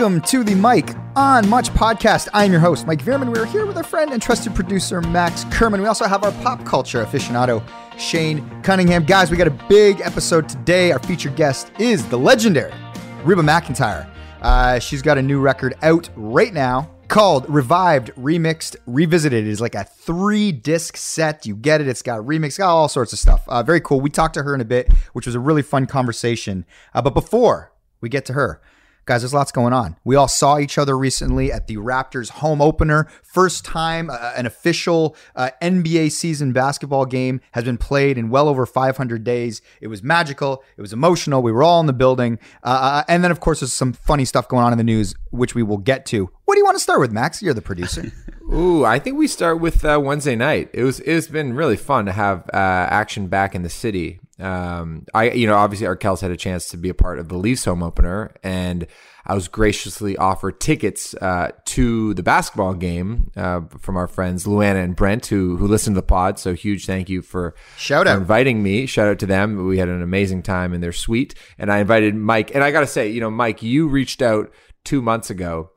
Welcome to the Mike on Much podcast. I'm your host, Mike Veerman. We're here with our friend and trusted producer, Max Kerman. We also have our pop culture aficionado, Shane Cunningham. Guys, we got a big episode today. Our featured guest is the legendary Reba McEntire. Uh, she's got a new record out right now called Revived, Remixed, Revisited. It is like a three disc set. You get it. It's got remix, got all sorts of stuff. Uh, very cool. We talked to her in a bit, which was a really fun conversation. Uh, but before we get to her, Guys, there's lots going on. We all saw each other recently at the Raptors home opener. First time uh, an official uh, NBA season basketball game has been played in well over 500 days. It was magical. It was emotional. We were all in the building. Uh, uh, and then, of course, there's some funny stuff going on in the news, which we will get to. What do you want to start with, Max? You're the producer. Ooh, I think we start with uh, Wednesday night. It was it's been really fun to have uh, action back in the city. Um, I, you know, obviously Arkells had a chance to be a part of the Leafs home opener, and I was graciously offered tickets uh, to the basketball game uh, from our friends Luana and Brent, who who listened to the pod. So huge thank you for shout for out inviting me. Shout out to them. We had an amazing time in their suite, and I invited Mike. And I got to say, you know, Mike, you reached out two months ago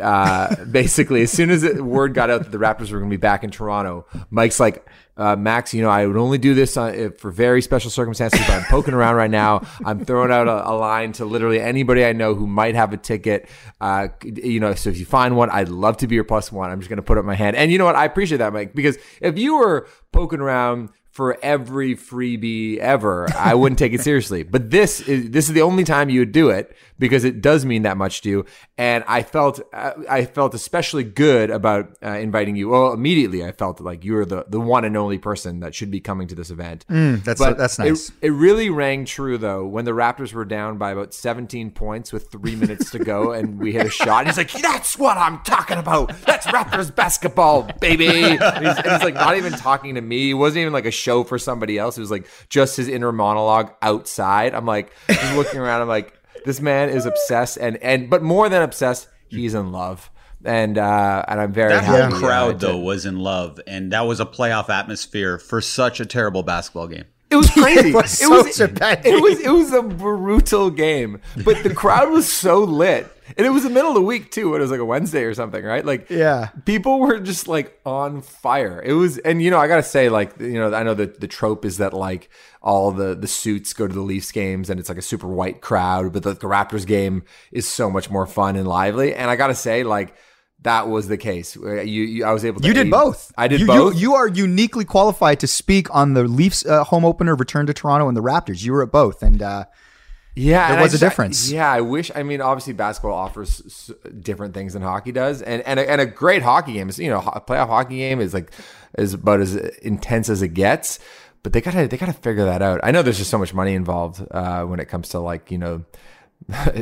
uh, basically, as soon as the word got out that the Raptors were going to be back in Toronto, Mike's like, uh, Max, you know, I would only do this on, for very special circumstances, but I'm poking around right now. I'm throwing out a, a, line to literally anybody I know who might have a ticket. Uh, you know, so if you find one, I'd love to be your plus one. I'm just going to put up my hand. And you know what? I appreciate that, Mike, because if you were poking around for every freebie ever, I wouldn't take it seriously. But this is this is the only time you would do it because it does mean that much to you. And I felt uh, I felt especially good about uh, inviting you. Well, immediately I felt like you were the the one and only person that should be coming to this event. Mm, that's but that's nice. It, it really rang true though when the Raptors were down by about 17 points with three minutes to go, and we hit a shot. And he's like, "That's what I'm talking about. That's Raptors basketball, baby." And he's, and he's like not even talking to me. It wasn't even like a show for somebody else. It was like just his inner monologue outside. I'm like just looking around. I'm like, this man is obsessed, and and but more than obsessed, he's in love. And uh, and I'm very that happy. whole crowd though was in love, and that was a playoff atmosphere for such a terrible basketball game. It was crazy. it was, it was, it was it was a brutal game, but the crowd was so lit and it was the middle of the week too. It was like a Wednesday or something, right? Like, yeah, people were just like on fire. It was, and you know, I gotta say, like, you know, I know that the trope is that like all the the suits go to the Leafs games and it's like a super white crowd, but the, the Raptors game is so much more fun and lively. And I gotta say, like that was the case. You, you I was able to. You did both. I did you, both. You, you, are uniquely qualified to speak on the Leafs uh, home opener, return to Toronto, and the Raptors. You were at both, and uh, yeah, there was a difference. yeah, I wish. I mean, obviously, basketball offers different things than hockey does, and and a, and a great hockey game is you know a playoff hockey game is like is about as intense as it gets. But they gotta they gotta figure that out. I know there's just so much money involved uh, when it comes to like you know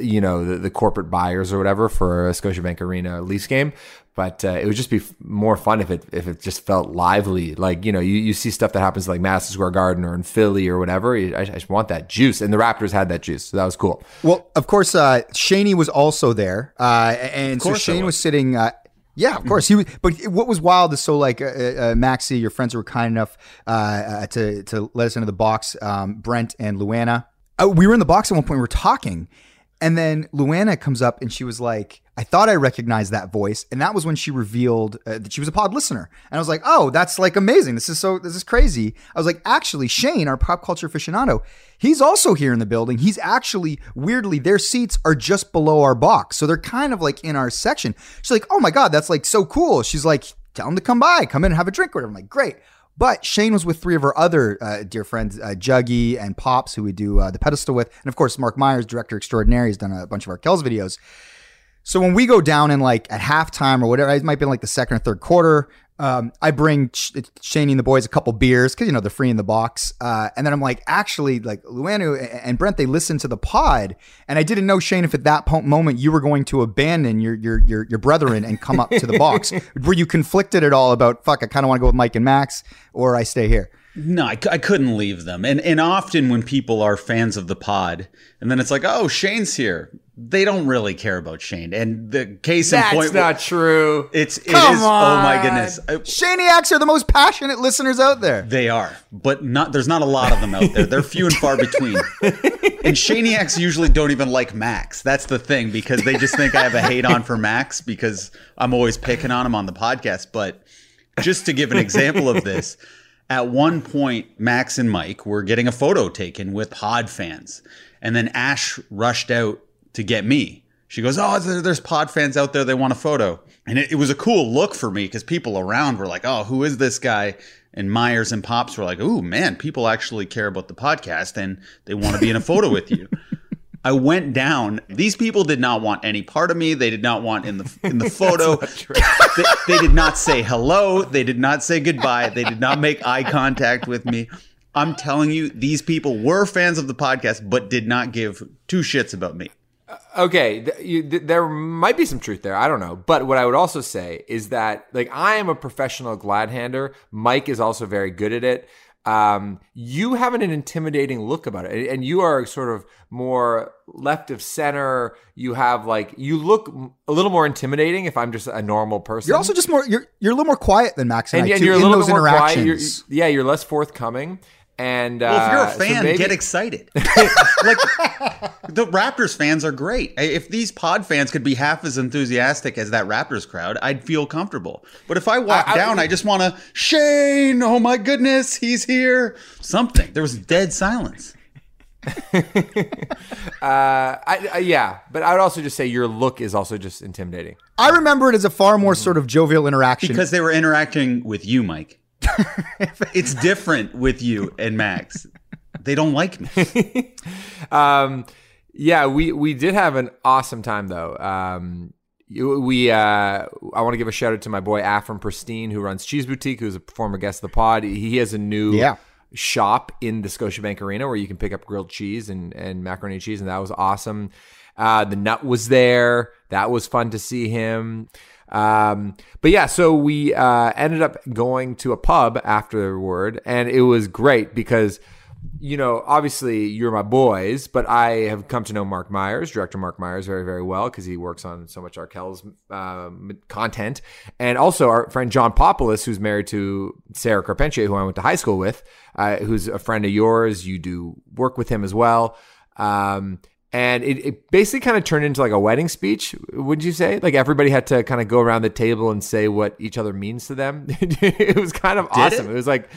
you know the, the, corporate buyers or whatever for a Scotiabank Arena lease game. But uh, it would just be more fun if it if it just felt lively. Like you know, you, you see stuff that happens like Madison Square Garden or in Philly or whatever. I, I just want that juice, and the Raptors had that juice, so that was cool. Well, of course, uh, Shaney was also there, uh, and so Shane was. was. sitting. Uh, yeah, of course. He was, but what was wild is so like uh, uh, Maxi, your friends were kind enough uh, uh, to to let us into the box. Um, Brent and Luana, uh, we were in the box at one point. We were talking, and then Luana comes up and she was like, I thought I recognized that voice. And that was when she revealed uh, that she was a pod listener. And I was like, oh, that's like amazing. This is so, this is crazy. I was like, actually, Shane, our pop culture aficionado, he's also here in the building. He's actually, weirdly, their seats are just below our box. So they're kind of like in our section. She's like, oh my God, that's like so cool. She's like, tell him to come by, come in and have a drink or whatever. I'm like, great. But Shane was with three of our other uh, dear friends, uh, Juggy and Pops, who we do uh, the pedestal with. And of course, Mark Myers, director extraordinary, has done a bunch of Arkells videos. So when we go down in like at halftime or whatever, it might be like the second or third quarter, um, I bring Shane and the boys a couple beers because you know they're free in the box, uh, and then I'm like, actually, like Luana and Brent, they listen to the pod, and I didn't know Shane if at that moment you were going to abandon your your your, your brethren and come up to the box. were you conflicted at all about fuck? I kind of want to go with Mike and Max, or I stay here? No, I, I couldn't leave them. And and often when people are fans of the pod, and then it's like, oh, Shane's here. They don't really care about Shane. And the case in point. That's not true. it's it is. Come Oh my goodness, Shaniacs are the most passionate listeners out there. they are, but not. There's not a lot of them out there. They're few and far between. And Shaniacs usually don't even like Max. That's the thing because they just think I have a hate on for Max because I'm always picking on him on the podcast. But just to give an example of this, at one point, Max and Mike were getting a photo taken with pod fans. And then Ash rushed out to get me. She goes, Oh, there's pod fans out there. They want a photo. And it, it was a cool look for me because people around were like, Oh, who is this guy? And Myers and Pops were like, Oh, man, people actually care about the podcast and they want to be in a photo with you. I went down. These people did not want any part of me. They did not want in the in the photo. they, they did not say hello. They did not say goodbye. They did not make eye contact with me. I'm telling you, these people were fans of the podcast, but did not give two shits about me. Uh, okay, th- you, th- there might be some truth there. I don't know, but what I would also say is that like I am a professional glad hander. Mike is also very good at it. Um, you have an intimidating look about it, and you are sort of more left of center. You have like you look a little more intimidating if I'm just a normal person. You're also just more. You're you're a little more quiet than Max and, and, I and too you're a in little those bit more quiet. You're- yeah, you're less forthcoming. And Well, if you're uh, a so fan, maybe- get excited. like the Raptors fans are great. If these pod fans could be half as enthusiastic as that Raptors crowd, I'd feel comfortable. But if I walk I- I- down, I just want to Shane. Oh my goodness, he's here. Something. There was dead silence. Uh, I, I, yeah, but I would also just say your look is also just intimidating. I remember it as a far more sort of jovial interaction. Because they were interacting with you, Mike. It's different with you and Max. They don't like me. Um, yeah, we we did have an awesome time though. Um, we uh, I want to give a shout out to my boy Afrim Pristine who runs Cheese Boutique, who's a former guest of the pod. He has a new Yeah. shop in the Scotiabank Arena where you can pick up grilled cheese and and macaroni and cheese, and that was awesome. Uh, the nut was there. That was fun to see him. Um, but yeah, so we uh, ended up going to a pub afterward, and it was great because you know, obviously you're my boys, but I have come to know Mark Myers, director Mark Myers, very, very well because he works on so much Arkells' um, content. And also our friend John Popoulos, who's married to Sarah Carpentier, who I went to high school with, uh, who's a friend of yours. You do work with him as well. Um, and it, it basically kind of turned into like a wedding speech, would you say? Like everybody had to kind of go around the table and say what each other means to them. it was kind of awesome. it? It was like,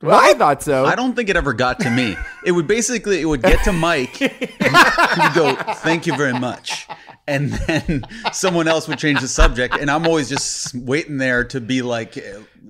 well, I thought so. I don't think it ever got to me. It would basically it would get to Mike. and he would go, "Thank you very much," and then someone else would change the subject, and I'm always just waiting there to be like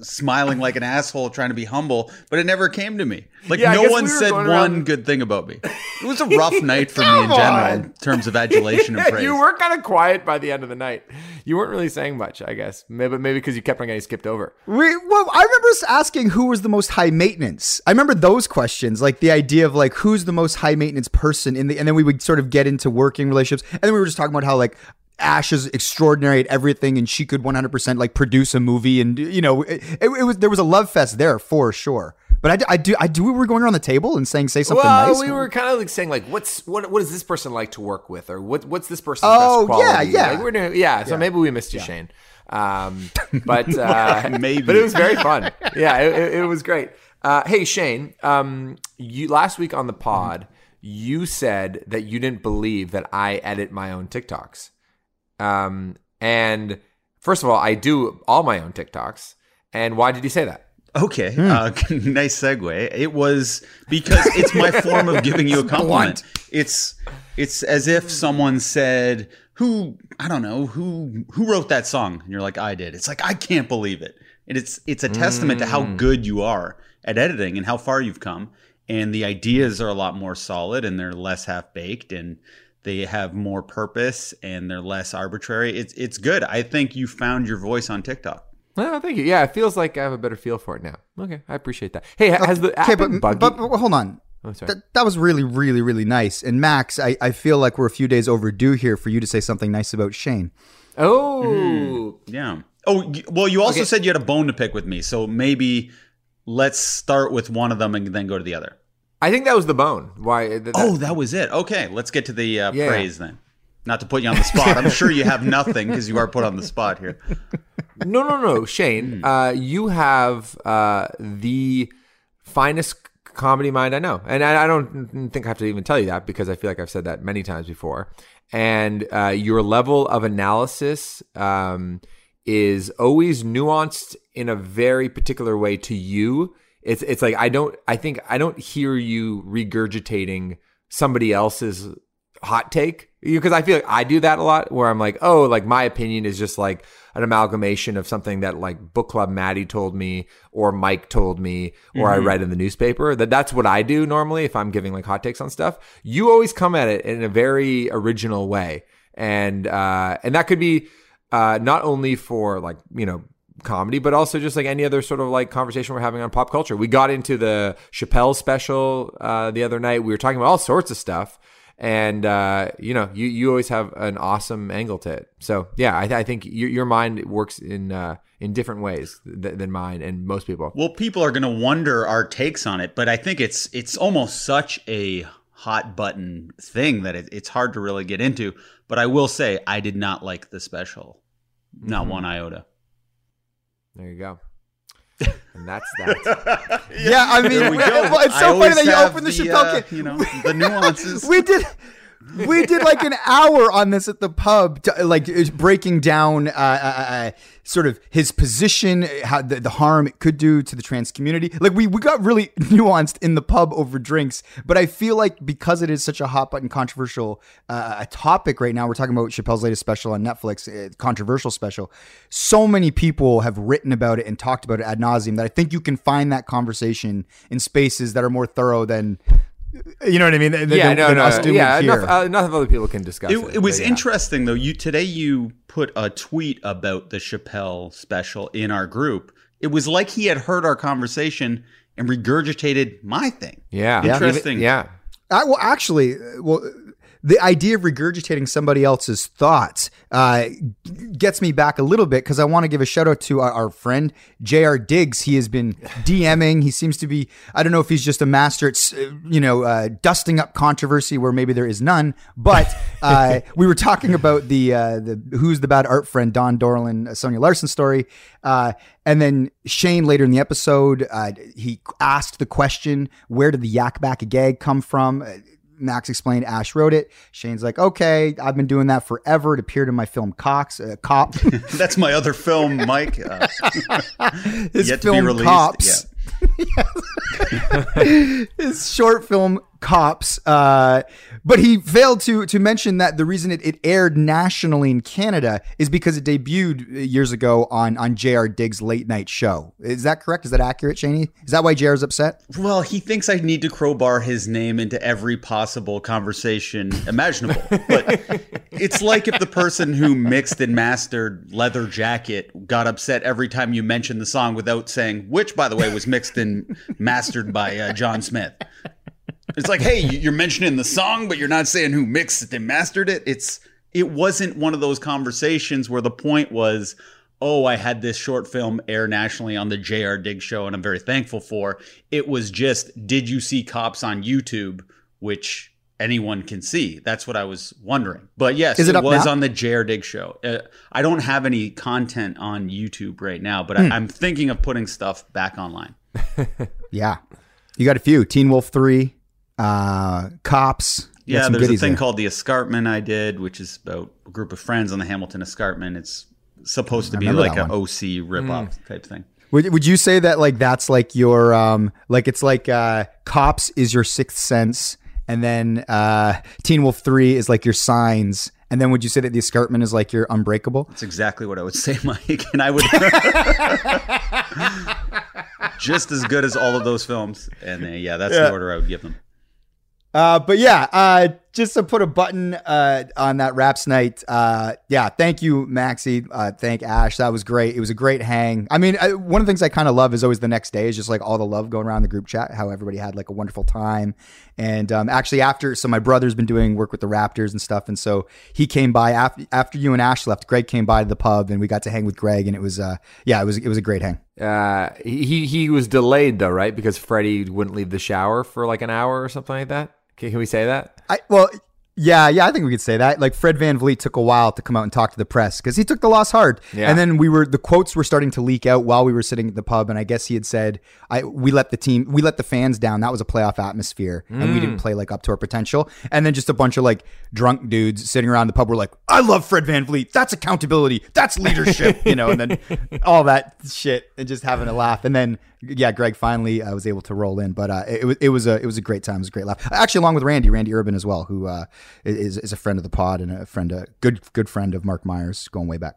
smiling like an asshole, trying to be humble, but it never came to me. Like Yeah, no one we said one around- good thing about me. It was a rough night for me in general on. in terms of adulation and praise. you were kind of quiet by the end of the night. You weren't really saying much, I guess. Maybe maybe because you kept on getting skipped over. We, well, I remember asking who was the most high maintenance. I remember those questions, like the idea of like who's the most high maintenance person in the, and then we would sort of get into working relationships, and then we were just talking about how like Ash is extraordinary at everything, and she could 100% like produce a movie, and you know, it, it, it was there was a love fest there for sure. But I do I do we were going around the table and saying say something well, nice. we were kind of like saying like, what's what what is this person like to work with, or what what's this person's Oh, best quality? yeah, yeah. Like, we're doing, yeah. So maybe we missed you, Shane. Um, but uh, Maybe. but it was very fun. Yeah, it, it, it was great. Uh, hey, Shane, um, you last week on the pod, you said that you didn't believe that I edit my own TikToks. Um, and first of all, I do all my own TikToks. And why did you say that? Okay, uh, nice segue. It was because it's my form of giving you a compliment. It's it's as if someone said, "Who I don't know who who wrote that song," and you're like, "I did." It's like I can't believe it. And it's it's a testament to how good you are at editing and how far you've come. And the ideas are a lot more solid and they're less half baked and they have more purpose and they're less arbitrary. It's it's good. I think you found your voice on TikTok. Well, thank you. Yeah, it feels like I have a better feel for it now. Okay, I appreciate that. Hey, ha- has the app okay, been buggy? but, but hold on. oh, sorry. That, that was really, really, really nice. And Max, I, I feel like we're a few days overdue here for you to say something nice about Shane. oh, mm, Yeah. Oh, well, you also Okay. said you had a bone to pick with me, so maybe let's start with one of them and then go to the other. I think that was the bone. Why? Th- that, oh, that was it. Okay, let's get to the uh, yeah. praise then. Not to put you on the spot. I'm sure you have nothing because you are put on the spot here. No, no, no, Shane. Hmm. Uh, you have uh, the finest comedy mind I know, and I, I, don't think I have to even tell you that because I feel like I've said that many times before. And uh, your level of analysis um, is always nuanced in a very particular way to you. It's it's like I don't I think I don't hear you regurgitating somebody else's hot take because I feel like I do that a lot where I'm like, oh, like my opinion is just like an amalgamation of something that like book club Maddie told me or Mike told me or mm-hmm. I read in the newspaper. That that's what I do normally if I'm giving like hot takes on stuff. You always come at it in a very original way. And uh and that could be uh not only for like, you know, comedy, but also just like any other sort of like conversation we're having on pop culture. We got into the Chappelle special uh, the other night. We were talking about all sorts of stuff and uh, you know you you always have an awesome angle to it. So yeah, I, th- I think your, your mind works in uh, in different ways th- than mine and most people. Well, people are going to wonder our takes on it, but I think it's it's almost such a hot button thing that it, it's hard to really get into. But I will say I did not like the special, not mm-hmm. one iota. There you go and that's that. yeah, yeah, I mean, it's so funny that you opened the, the Chappelle uh, You know, the nuances. we did we did like an hour on this at the pub, to, like breaking down uh, uh, uh, sort of his position, how the, the, harm it could do to the trans community. Like we we got really nuanced in the pub over drinks, but I feel like because it is such a hot button controversial uh, topic right now, we're talking about Chappelle's latest special on Netflix, uh, controversial special. So many people have written about it and talked about it ad nauseum that I think you can find that conversation in spaces that are more thorough than you know what I mean? yeah, no, no, yeah. Enough, uh, enough of other people can discuss it. It, it was interesting though. You today you put a tweet about the Chappelle special in our group. It was like he had heard our conversation and regurgitated my thing. Yeah, interesting. Yeah. I, well, actually, well, the idea of regurgitating somebody else's thoughts uh, gets me back a little bit because I want to give a shout out to our, our, friend J.R. Digs. He has been DMing. He seems to be, I don't know if he's just a master at, you know, uh, dusting up controversy where maybe there is none. But uh, we were talking about the, uh, the Who's the Bad Art Friend, Dawn Dorland, Sonya Larson story. Uh, and then Shane later in the episode, uh, he asked the question, where did the yak back gag come from? Max explained Ash wrote it. Shane's like, okay, I've been doing that forever. It appeared in my film Cox, uh, Cop. That's my other film, Mike. Uh, His film Cops. Yeah. His short film Cops. Uh, but he failed to to mention that the reason it, it aired nationally in Canada is because it debuted years ago on on J.R. Digs' late night show. Is that correct? Is that accurate, Shaney? Is that why JR's upset? Well, he thinks I need to crowbar his name into every possible conversation imaginable. but it's like if the person who mixed and mastered Leather Jacket got upset every time you mentioned the song without saying which, by the way, was mixed and mastered by uh, John Smith. It's like, hey, you're mentioning the song, but you're not saying who mixed it and mastered it. It's it wasn't one of those conversations where the point was, oh, I had this short film air nationally on the JR Dig show, and I'm very thankful for. It was just, did you see cops on YouTube, which anyone can see? That's what I was wondering. But yes, Is it, it was now? on the JR Dig show. Uh, I don't have any content on YouTube right now, but hmm. I, I'm thinking of putting stuff back online. yeah. You got a few. Teen Wolf 3, uh, cops. Yeah, there's a thing there. called the Escarpment I did, which is about a group of friends on the Hamilton Escarpment. It's supposed to be like an OC ripoff mm. type thing. Would, would you say that like that's like your um like it's like uh cops is your sixth sense and then uh Teen Wolf 3 is like your signs and then would you say that the escarpment is like your unbreakable? That's exactly what I would say, Mike. And I would just as good as all of those films. And uh, yeah, that's yeah. the order I would give them. Uh, but yeah, uh, just to put a button uh, on that Raps night. Uh, yeah, thank you, Maxie. Uh, thank Ash. That was great. It was a great hang. I mean, I, one of the things I kind of love is always the next day is just like all the love going around the group chat. How everybody had like a wonderful time. And um, actually, after so my brother's been doing work with the Raptors and stuff, and so he came by after after you and Ash left. Greg came by to the pub, and we got to hang with Greg, and it was uh, yeah, it was it was a great hang. He he was delayed though, right? Because Freddie wouldn't leave the shower for like an hour or something like that. Can, can we say that? I well, yeah, yeah, I think we could say that. Like Fred VanVleet took a while to come out and talk to the press because he took the loss hard. Yeah. And then we were the quotes were starting to leak out while we were sitting at the pub, and I guess he had said, "I we let the team, we let the fans down. That was a playoff atmosphere, and we Mm. didn't play like up to our potential." And then just a bunch of like drunk dudes sitting around the pub were like, "I love Fred VanVleet. That's accountability. That's leadership." you know, and then all that shit and just having a laugh. And then yeah, Greg finally uh, was able to roll in, but uh, it, was it was a it was a great time. It was a great laugh. Actually, along with Randy, Randy Urban as well, who uh, is is a friend of the pod and a friend, a good good friend of Mark Myers, going way back.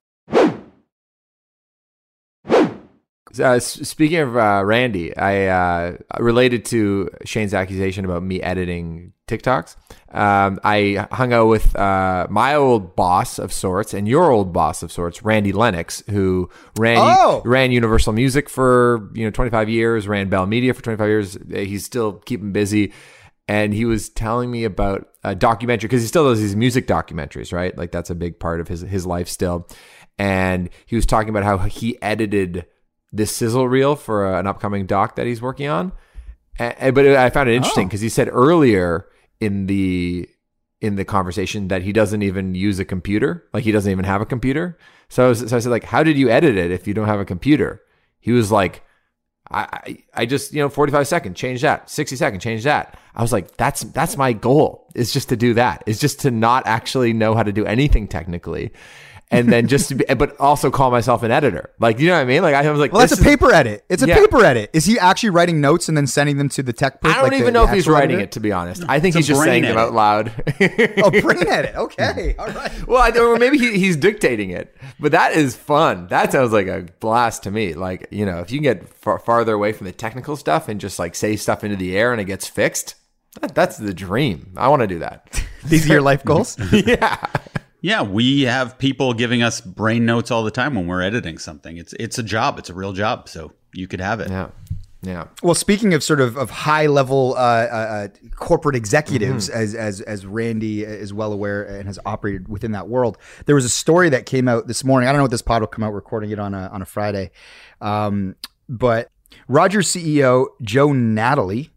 Uh, speaking of uh, Randy, I uh, related to Shane's accusation about me editing TikToks. Um, I hung out with uh, my old boss of sorts and your old boss of sorts, Randy Lennox, who ran Oh! ran Universal Music for you know 25 years, ran Bell Media for 25 years. He's still keeping busy, and he was telling me about a documentary because he still does these music documentaries, right? Like that's a big part of his his life still. And he was talking about how he edited this sizzle reel for an upcoming doc that he's working on. And, but I found it interesting oh. because he said earlier in the in the conversation that he doesn't even use a computer, like he doesn't even have a computer. So I, was, so I said, like, how did you edit it if you don't have a computer? He was like, I, I, just you know 45 second change that. 60 second change that. I was like that's that's my goal is just to do that. Is just to not actually know how to do anything technically and then just to be, but also call myself an editor like you know what i mean like i was like Well, that's this a is- paper edit. It's a Yeah. paper edit. Is he actually writing notes and then sending them to the tech? I don't like even the- know the if he's actual writing editor? it, to be honest. I think It's he's just brain saying them out loud. Oh, brain edit. Okay, all right. well, I, or maybe he, he's dictating it, but that is fun. That sounds like a blast to me. Like you know, if you can get far, farther away from the technical stuff and just like say stuff into the air and it gets fixed, that, that's the dream. I want to do that. These are your life goals. yeah. Yeah, we have people giving us brain notes all the time when we're editing something. It's it's a job. It's a real job. So you could have it. Yeah. Yeah. Well, speaking of sort of, of high level uh, uh, uh, corporate executives, Mm-hmm. as, as as Randy is well aware and has operated within that world, there was a story that came out this morning. I don't know what this pod will come out. Recording it on a on a Friday, um, but Rogers CEO Joe Natalie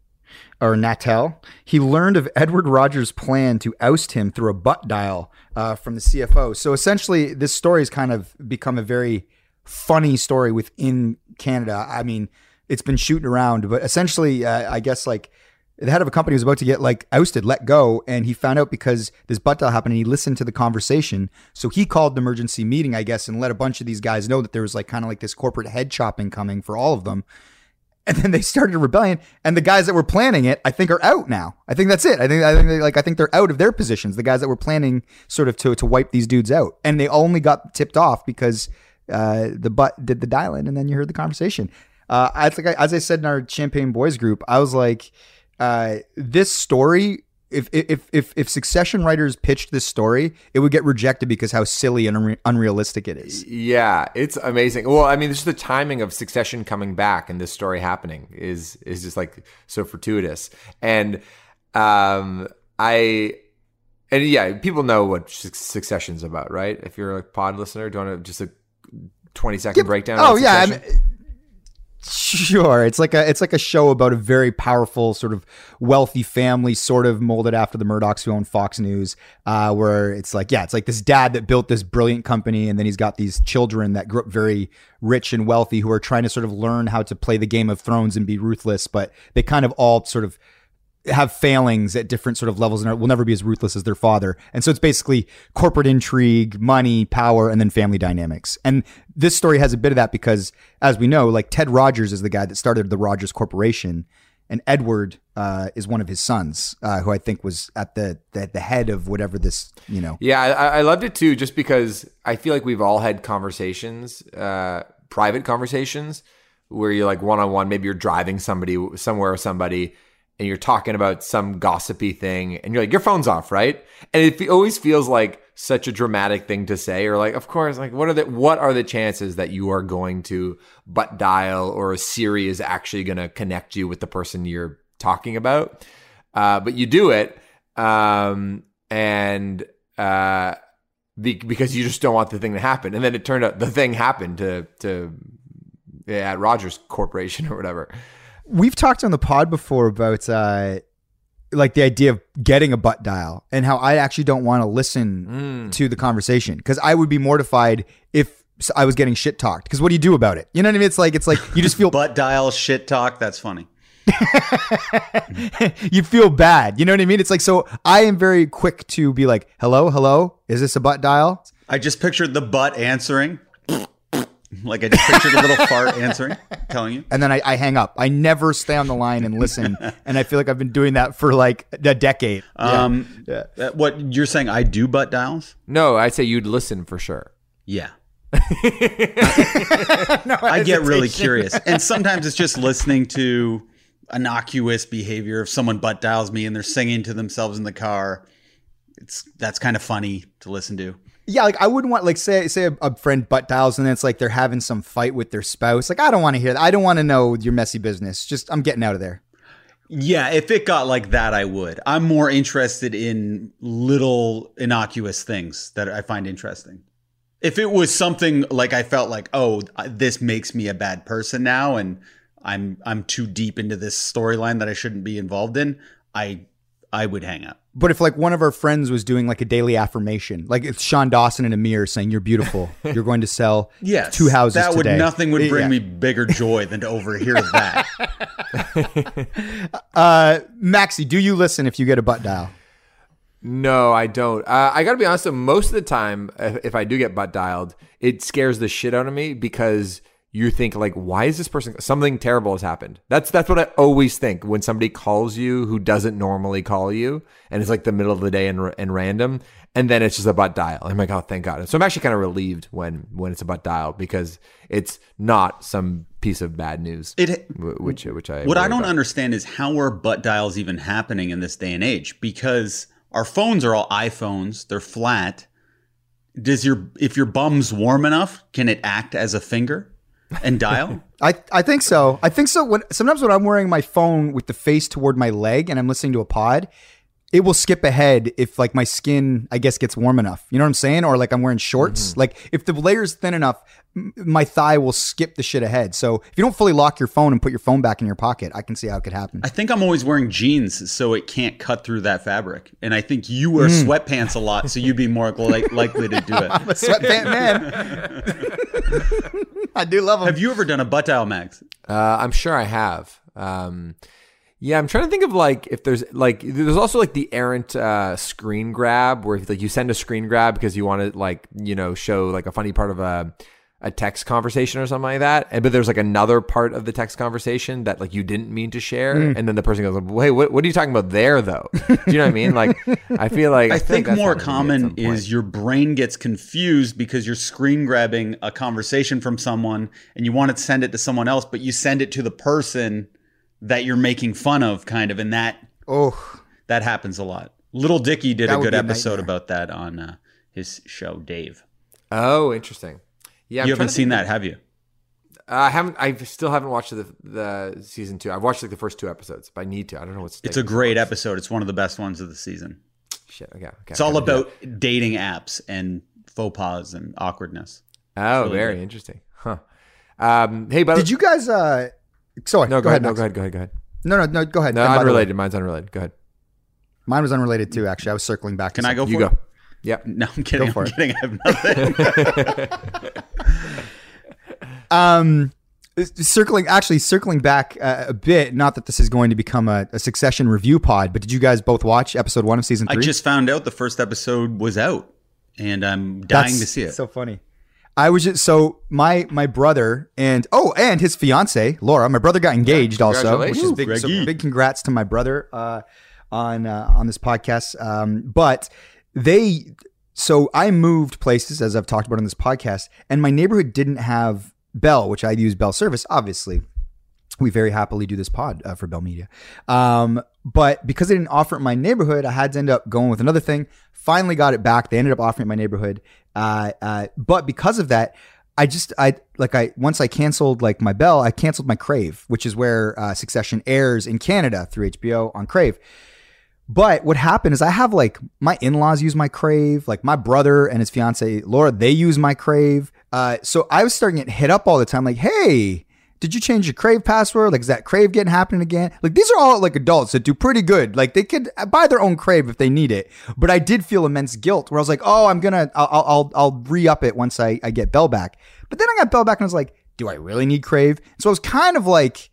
or Natel, he learned of Edward Rogers' plan to oust him through a butt dial uh, from the CFO. So essentially, this story has kind of become a very funny story within Canada. I mean, it's been shooting around, but essentially, uh, I guess like the head of a company was about to get like ousted, let go, and he found out because this butt dial happened, and he listened to the conversation. So he called an emergency meeting, I guess, and let a bunch of these guys know that there was like kind of like this corporate head chopping coming for all of them. And then they started a rebellion, and the guys that were planning it, I think, are out now. I think that's it. I think I think they, like I think they're out of their positions. The guys that were planning sort of to to wipe these dudes out, and they only got tipped off because uh, the butt did the dialing, and then you heard the conversation. Uh, I think, I, as I said in our Champagne Boys group, I was like, uh, this story. If, if if if Succession writers pitched this story, it would get rejected because how silly and unre- unrealistic it is. Yeah, it's amazing. Well, I mean, just the timing of Succession coming back and this story happening is is just like so fortuitous. And um, I and yeah, people know what Suc- Succession's about, right? If you're a pod listener, do you want to just a twenty second breakdown? Oh yeah, I mean, sure. It's like a it's like a show about a very powerful sort of wealthy family, sort of molded after the Murdochs who own Fox News, uh, where it's like yeah, it's like this dad that built this brilliant company, and then he's got these children that grew up very rich and wealthy who are trying to sort of learn how to play the Game of Thrones and be ruthless, but they kind of all sort of have failings at different sort of levels and will never be as ruthless as their father. And so it's basically corporate intrigue, money, power, and then family dynamics. And this story has a bit of that because, as we know, like Ted Rogers is the guy that started the Rogers Corporation, and Edward uh, is one of his sons, uh, who I think was at the, the the head of whatever this, you know. Yeah, I, I loved it too, just because I feel like we've all had conversations, uh, private conversations, where you're like one on one. Maybe you're driving somebody somewhere, with somebody, and you're talking about some gossipy thing and you're like, your phone's off, right? And it always feels like such a dramatic thing to say or like, of course, like what are the, what are the chances that you are going to butt dial or a Siri is actually going to connect you with the person you're talking about? Uh, but you do it. Um, and, uh, be, because you just don't want the thing to happen. And then it turned out the thing happened to, to, at Rogers Corporation or whatever. We've talked on the pod before about uh, like the idea of getting a butt dial and how I actually don't want to listen mm. to the conversation because I would be mortified if I was getting shit talked. Because what do you do about it? You know what I mean? It's like it's like you just feel butt dial shit talk. That's funny. you feel bad. You know what I mean? It's like so. I am very quick to be like, "Hello, hello, is this a butt dial?" I just pictured the butt answering. Like I just pictured a little fart answering, telling you. And then I, I, hang up. I never stay on the line and listen. and I feel like I've been doing that for like a decade. Um, yeah. yeah. Uh, what you're saying? I do butt dials? No, I'd say you'd listen for sure. Yeah. no I get really curious, and sometimes it's just listening to innocuous behavior. If someone butt dials me and they're singing to themselves in the car, it's that's kind of funny to listen to. Yeah, like I wouldn't want like say say a, a, friend butt dials and it's like they're having some fight with their spouse. Like I don't want to hear that. I don't want to know your messy business. Just I'm getting out of there. Yeah, if it got like that, I would. I'm more interested in little innocuous things that I find interesting. If it was something like I felt like, oh, this makes me a bad person now, and I'm I'm too deep into this storyline that I shouldn't be involved in, I I would hang up. But if like one of our friends was doing like a daily affirmation, like it's Sean Dawson in a mirror saying, "You're beautiful. You're going to sell yes, two houses that would nothing would bring yeah. me bigger joy than to overhear that." uh, Maxie, do you listen if you get a butt dial? No, I don't. Uh, I got to be honest. Most of the time, if I do get butt dialed, it scares the shit out of me because you think like why is this person something terrible has happened. That's that's what i always think when somebody calls you who doesn't normally call you and it's like the middle of the day and, and random and then it's just a butt dial. I'm like oh thank god. So i'm actually kind of relieved when when it's a butt dial because it's not some piece of bad news it which which i what i don't about. understand is how are butt dials even happening in this day and age? Because our phones are all iphones. They're flat. Does your if your bum's warm enough can it act as a finger and dial? I, I think so. I think so. When sometimes when I'm wearing my phone with the face toward my leg and I'm listening to a pod, it will skip ahead if like my skin I guess gets warm enough. You know what I'm saying? Or like I'm wearing shorts. Mm-hmm. Like if the layer's thin enough, my thigh will skip the shit ahead. So if you don't fully lock your phone and put your phone back in your pocket, I can see how it could happen. I think I'm always wearing jeans so it can't cut through that fabric. And I think you wear mm. sweatpants a lot, so you'd be more li- likely to do it. I'm a sweatpant man. I do love them. Have you ever done a butt dial, Max? Uh, I'm sure I have. Um, yeah, I'm trying to think of like if there's like there's also like the errant uh, screen grab where like you send a screen grab because you want to like you know show like a funny part of a a text conversation or something like that. And, but there's like another part of the text conversation that like you didn't mean to share, mm. and then the person goes, "Wait, what, what are you talking about there, though?" Do you know what I mean? Like, I feel like I, I think more common is your brain gets confused because you're screen grabbing a conversation from someone and you want to send it to someone else, but you send it to the person that you're making fun of, kind of, and that oh, that happens a lot. Lil Dicky did that a good episode about that on uh, his show, Dave. Oh, interesting. Yeah, I'm you haven't seen that, have you? Uh, I haven't. I still haven't watched the the season two. I've watched like the first two episodes, but I need to. I don't know what's. It's a great episode. It's one of the best ones of the season. Shit. Okay. okay it's all about dating apps and faux pas and awkwardness. Oh, really very good. interesting. Huh. Um, hey, but did you guys? Uh, Sorry. No, go, go ahead. No, go ahead. Go ahead. Go ahead. No, no, no. Go ahead. No, unrelated. Mine's unrelated. Go ahead. Mine was unrelated too. Actually, I was circling back. Can I go? For you go. It? Yep. No, I'm kidding. Go for I'm it. kidding. I have nothing. um, circling actually circling back uh, a bit. Not that this is going to become a, a, Succession review pod, but did you guys both watch episode one of season three? I just found out the first episode was out, and I'm dying That's to see it. So funny. I was just so my my brother and oh and his fiance Laura. My brother got engaged yeah, also, which is big. So big congrats to my brother uh, on uh, on this podcast. Um, but they so I moved places as I've talked about on this podcast, and my neighborhood didn't have Bell, which I use Bell service, obviously. we very happily do this pod uh, for Bell Media. Um, but because they didn't offer it in my neighborhood, I had to end up going with another thing. Finally got it back. They ended up offering it in my neighborhood. Uh, uh, but because of that, I just I like I once I canceled like my Bell, I canceled my Crave, which is where uh, Succession airs in Canada through HBO on Crave. But what happened is I have like my in-laws use my Crave, like my brother and his fiance Laura, they use my Crave. Uh, so I was starting to get hit up all the time, like, hey, did you change your Crave password? Like, is that Crave getting happening again? Like, these are all like adults that do pretty good. Like, they could buy their own Crave if they need it. But I did feel immense guilt where I was like, oh, I'm gonna, I'll, I'll, I'll re up it once I, I get Bell back. But then I got Bell back and I was like, do I really need Crave? So I was kind of like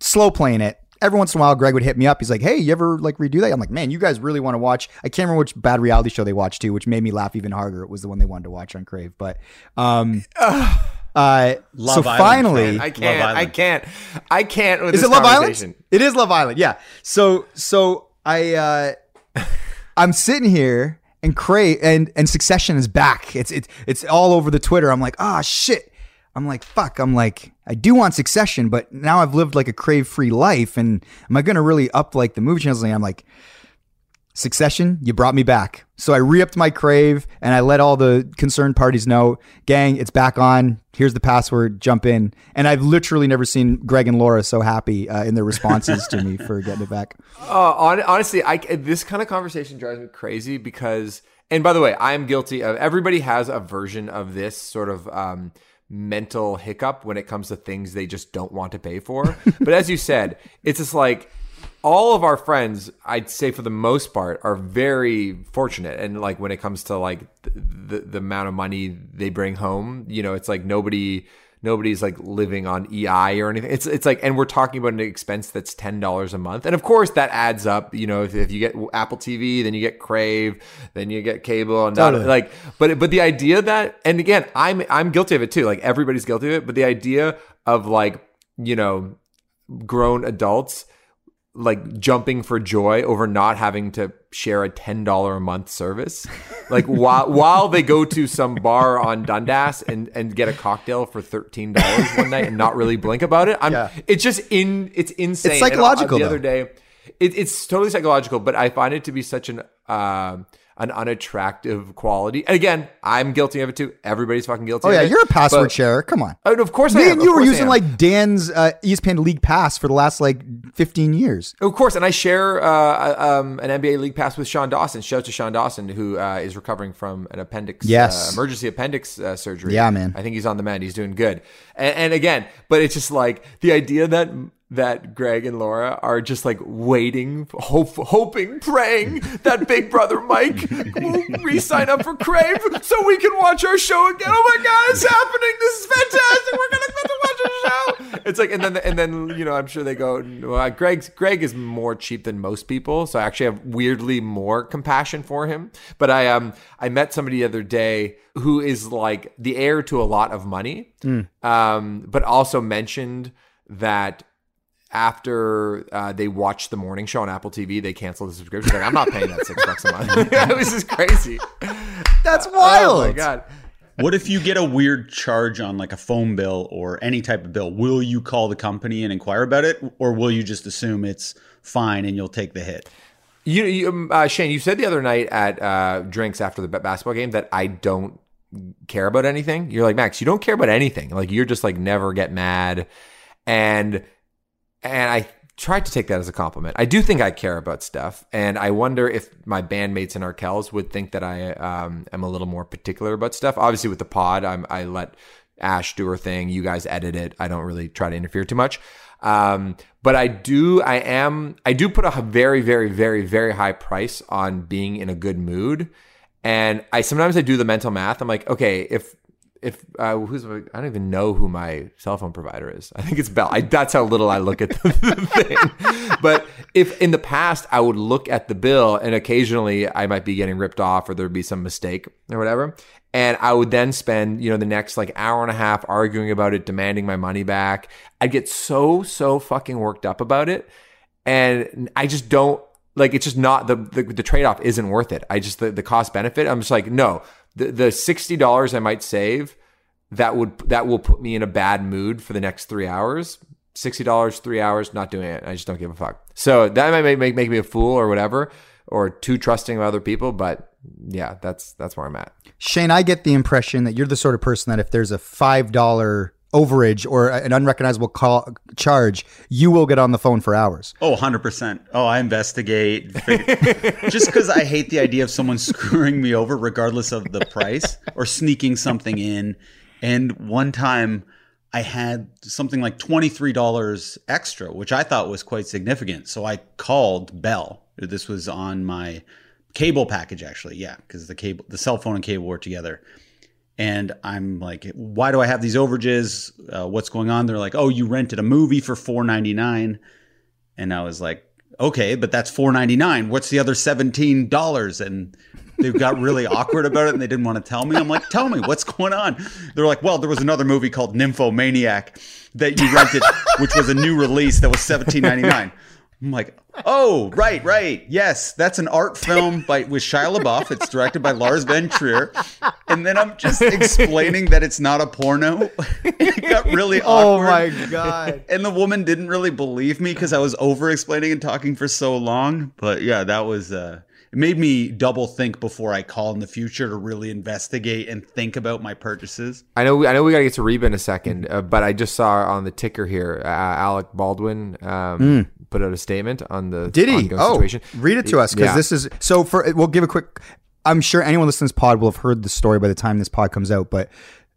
slow playing it. Every once in a while, Greg would hit me up. He's like, "Hey, you ever like redo that?" I'm like, "Man, you guys really want to watch?" I can't remember which bad reality show they watched too, which made me laugh even harder. It was the one they wanted to watch on Crave, but um, uh, so Island, finally, I can't. I can't. I can't. With is this it Love Island? It is Love Island. Yeah. So so I uh I'm sitting here and Cray and and Succession is back. It's it's it's all over the Twitter. I'm like, ah shit. I'm like, fuck. I'm like, I do want Succession, but now I've lived like a crave free life, and am I gonna really up like the movie channels? And I'm like, Succession, you brought me back. So I re-upped my crave and I let all the concerned parties know, gang, it's back on. Here's the password. Jump in. And I've literally never seen Greg and Laura so happy uh, in their responses to me for getting it back. Uh, hon- honestly, I this kind of conversation drives me crazy because, and by the way, I am guilty of. Everybody has a version of this sort of um, mental hiccup when it comes to things they just don't want to pay for. but as you said, it's just like all of our friends, I'd say for the most part, are very fortunate. And like when it comes to like the, the, the amount of money they bring home, you know, it's like nobody nobody's like living on EI or anything. It's it's like, and we're talking about an expense that's ten dollars a month, and of course that adds up. You know, if, if you get Apple TV, then you get Crave, then you get cable, and Totally. like, but but the idea that, and again, I'm I'm guilty of it too. Like everybody's guilty of it, but the idea of like you know grown adults like jumping for joy over not having to share a ten dollar a month service, like while while they go to some bar on Dundas and and get a cocktail for thirteen dollars one night and not really blink about it. I'm Yeah. it's just in it's insane. It's And, uh, psychological, the though. other day, it, it's totally psychological, but I find it to be such an um an unattractive quality. And again, I'm guilty of it too. Everybody's fucking guilty. Oh of yeah, it. you're a password But- sharer. Come on. Oh, of course, I Me am. and you were using like Dan's uh, ESPN League Pass for the last like 15 years. Of course, and I share uh, um, an NBA League Pass with Sean Dawson. Shout out to Sean Dawson, who uh, is recovering from an appendix, Yes. uh, emergency appendix uh, surgery. Yeah, man. I think he's on the mend. He's doing good. And, and again, but it's just like the idea that that Greg and Laura are just like waiting, hope, hoping, praying that Big Brother Mike will re-sign up for Crave so we can watch our show again. Oh my God, it's happening! This is fantastic. We're gonna get to watch our show. It's like, and then and then you know, I'm sure they go. Well, Greg's Greg is more cheap than most people, so I actually have weirdly more compassion for him. But I um I met somebody the other day who is like the heir to a lot of money, um, but also mentioned that after uh, they watched the morning show on Apple TV, they canceled the subscription. Like, I'm not paying that six bucks a month. it was just crazy. That's wild. Oh my god. What if you get a weird charge on like a phone bill or any type of bill? Will you call the company and inquire about it, or will you just assume it's fine and you'll take the hit? You, you um, uh, Shane, you said the other night at uh, drinks after the basketball game that I don't care about anything. You're like Max, you don't care about anything. Like you're just like never get mad, and and I tried to take that as a compliment. I do think I care about stuff, and I wonder if my bandmates in Arkells would think that I um, am a little more particular about stuff. Obviously, with the pod, I'm, I let Ash do her thing. You guys edit it. I don't really try to interfere too much. Um, but I do, I am, I do put a very, very, very, very high price on being in a good mood. And I sometimes I do the mental math. I'm like, okay, if if uh, who's I don't even know who my cell phone provider is. I think it's Bell. I, that's how little I look at the, thing. But if in the past I would look at the bill and occasionally I might be getting ripped off or there'd be some mistake or whatever, and I would then spend you know the next like hour and a half arguing about it, demanding my money back. I'd get so so fucking worked up about it, and I just don't like it's just not the the, the trade off isn't worth it. I just the, the cost benefit. I'm just like no the the sixty dollars I might save that would that will put me in a bad mood for the next three hours. sixty dollars, three hours, not doing it. I just don't give a fuck. So that might make, make make me a fool or whatever, or too trusting of other people. But yeah, that's that's where I'm at. Shane, I get the impression that you're the sort of person that if there's a five dollar overage or an unrecognizable call charge, you will get on the phone for hours. Oh, 100%. Oh, I investigate. Just because I hate the idea of someone screwing me over, regardless of the price, or sneaking something in. And one time I had something like $23 extra, which I thought was quite significant. So I called Bell. This was on my cable package, actually. Yeah, because the cable, the cell phone and cable were together and I'm like, why do I have these overages? Uh, what's going on? They're like, oh, you rented a movie for four ninety nine, and I was like, okay, but that's four ninety nine. What's the other seventeen dollars? And they got really awkward about it, and they didn't want to tell me. I'm like, tell me what's going on. They're like, well, there was another movie called Nymphomaniac that you rented, which was a new release that was seventeen ninety nine. I'm like, oh, right, right. Yes, that's an art film by with Shia LaBeouf. It's directed by Lars von Trier. And then I'm just explaining that it's not a porno. it got really awkward. Oh my god. And the woman didn't really believe me because I was over explaining and talking for so long. But yeah, that was uh it made me double think before I call in the future to really investigate and think about my purchases. I know. I know we got to get to Reba in a second, uh, but I just saw on the ticker here, uh, Alec Baldwin um, put out a statement on the Did he? Oh, situation. read it to us because Yeah. this is so. For we'll give a quick. I'm sure anyone listening to this pod will have heard the story by the time this pod comes out, but.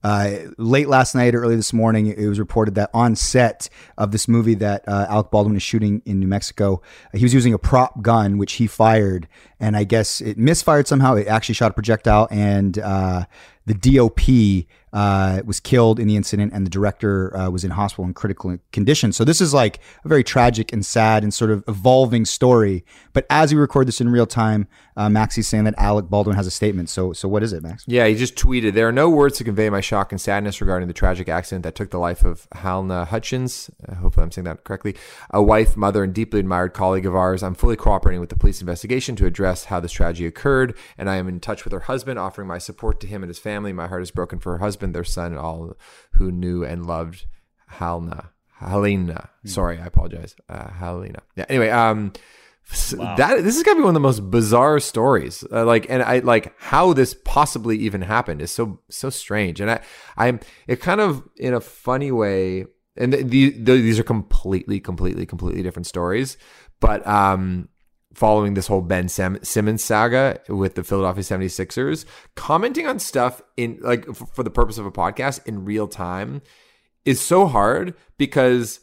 Uh, late last night or early this morning, it was reported that on set of this movie that uh, Alec Baldwin is shooting in New Mexico, uh, he was using a prop gun which he fired, and I guess it misfired somehow. It actually shot a projectile, and uh, the DOP uh, was killed in the incident, and the director uh, was in hospital in critical condition. So this is like a very tragic and sad and sort of evolving story. But as we record this in real time, uh, Maxi's saying that Alec Baldwin has a statement. So so what is it, Max? Yeah, he just tweeted, There are no words to convey my shock and sadness regarding the tragic accident that took the life of Halyna Hutchins. Uh, hopefully, I'm saying that correctly. A wife, mother, and deeply admired colleague of ours. I'm fully cooperating with the police investigation to address how this tragedy occurred, and I am in touch with her husband, offering my support to him and his family. My heart is broken for her husband, their son, and all who knew and loved Halyna. Helena. Sorry, I apologize. Uh, Helena. Yeah. Anyway, um, s- that this is gonna be one of the most bizarre stories. Uh, like, and I like how this possibly even happened is so so strange. And I, I'm it kind of in a funny way. And th- the, the, these are completely, completely, completely different stories. But um, following this whole Ben Sim- Simmons saga with the Philadelphia 76ers, commenting on stuff in like f- for the purpose of a podcast in real time is so hard because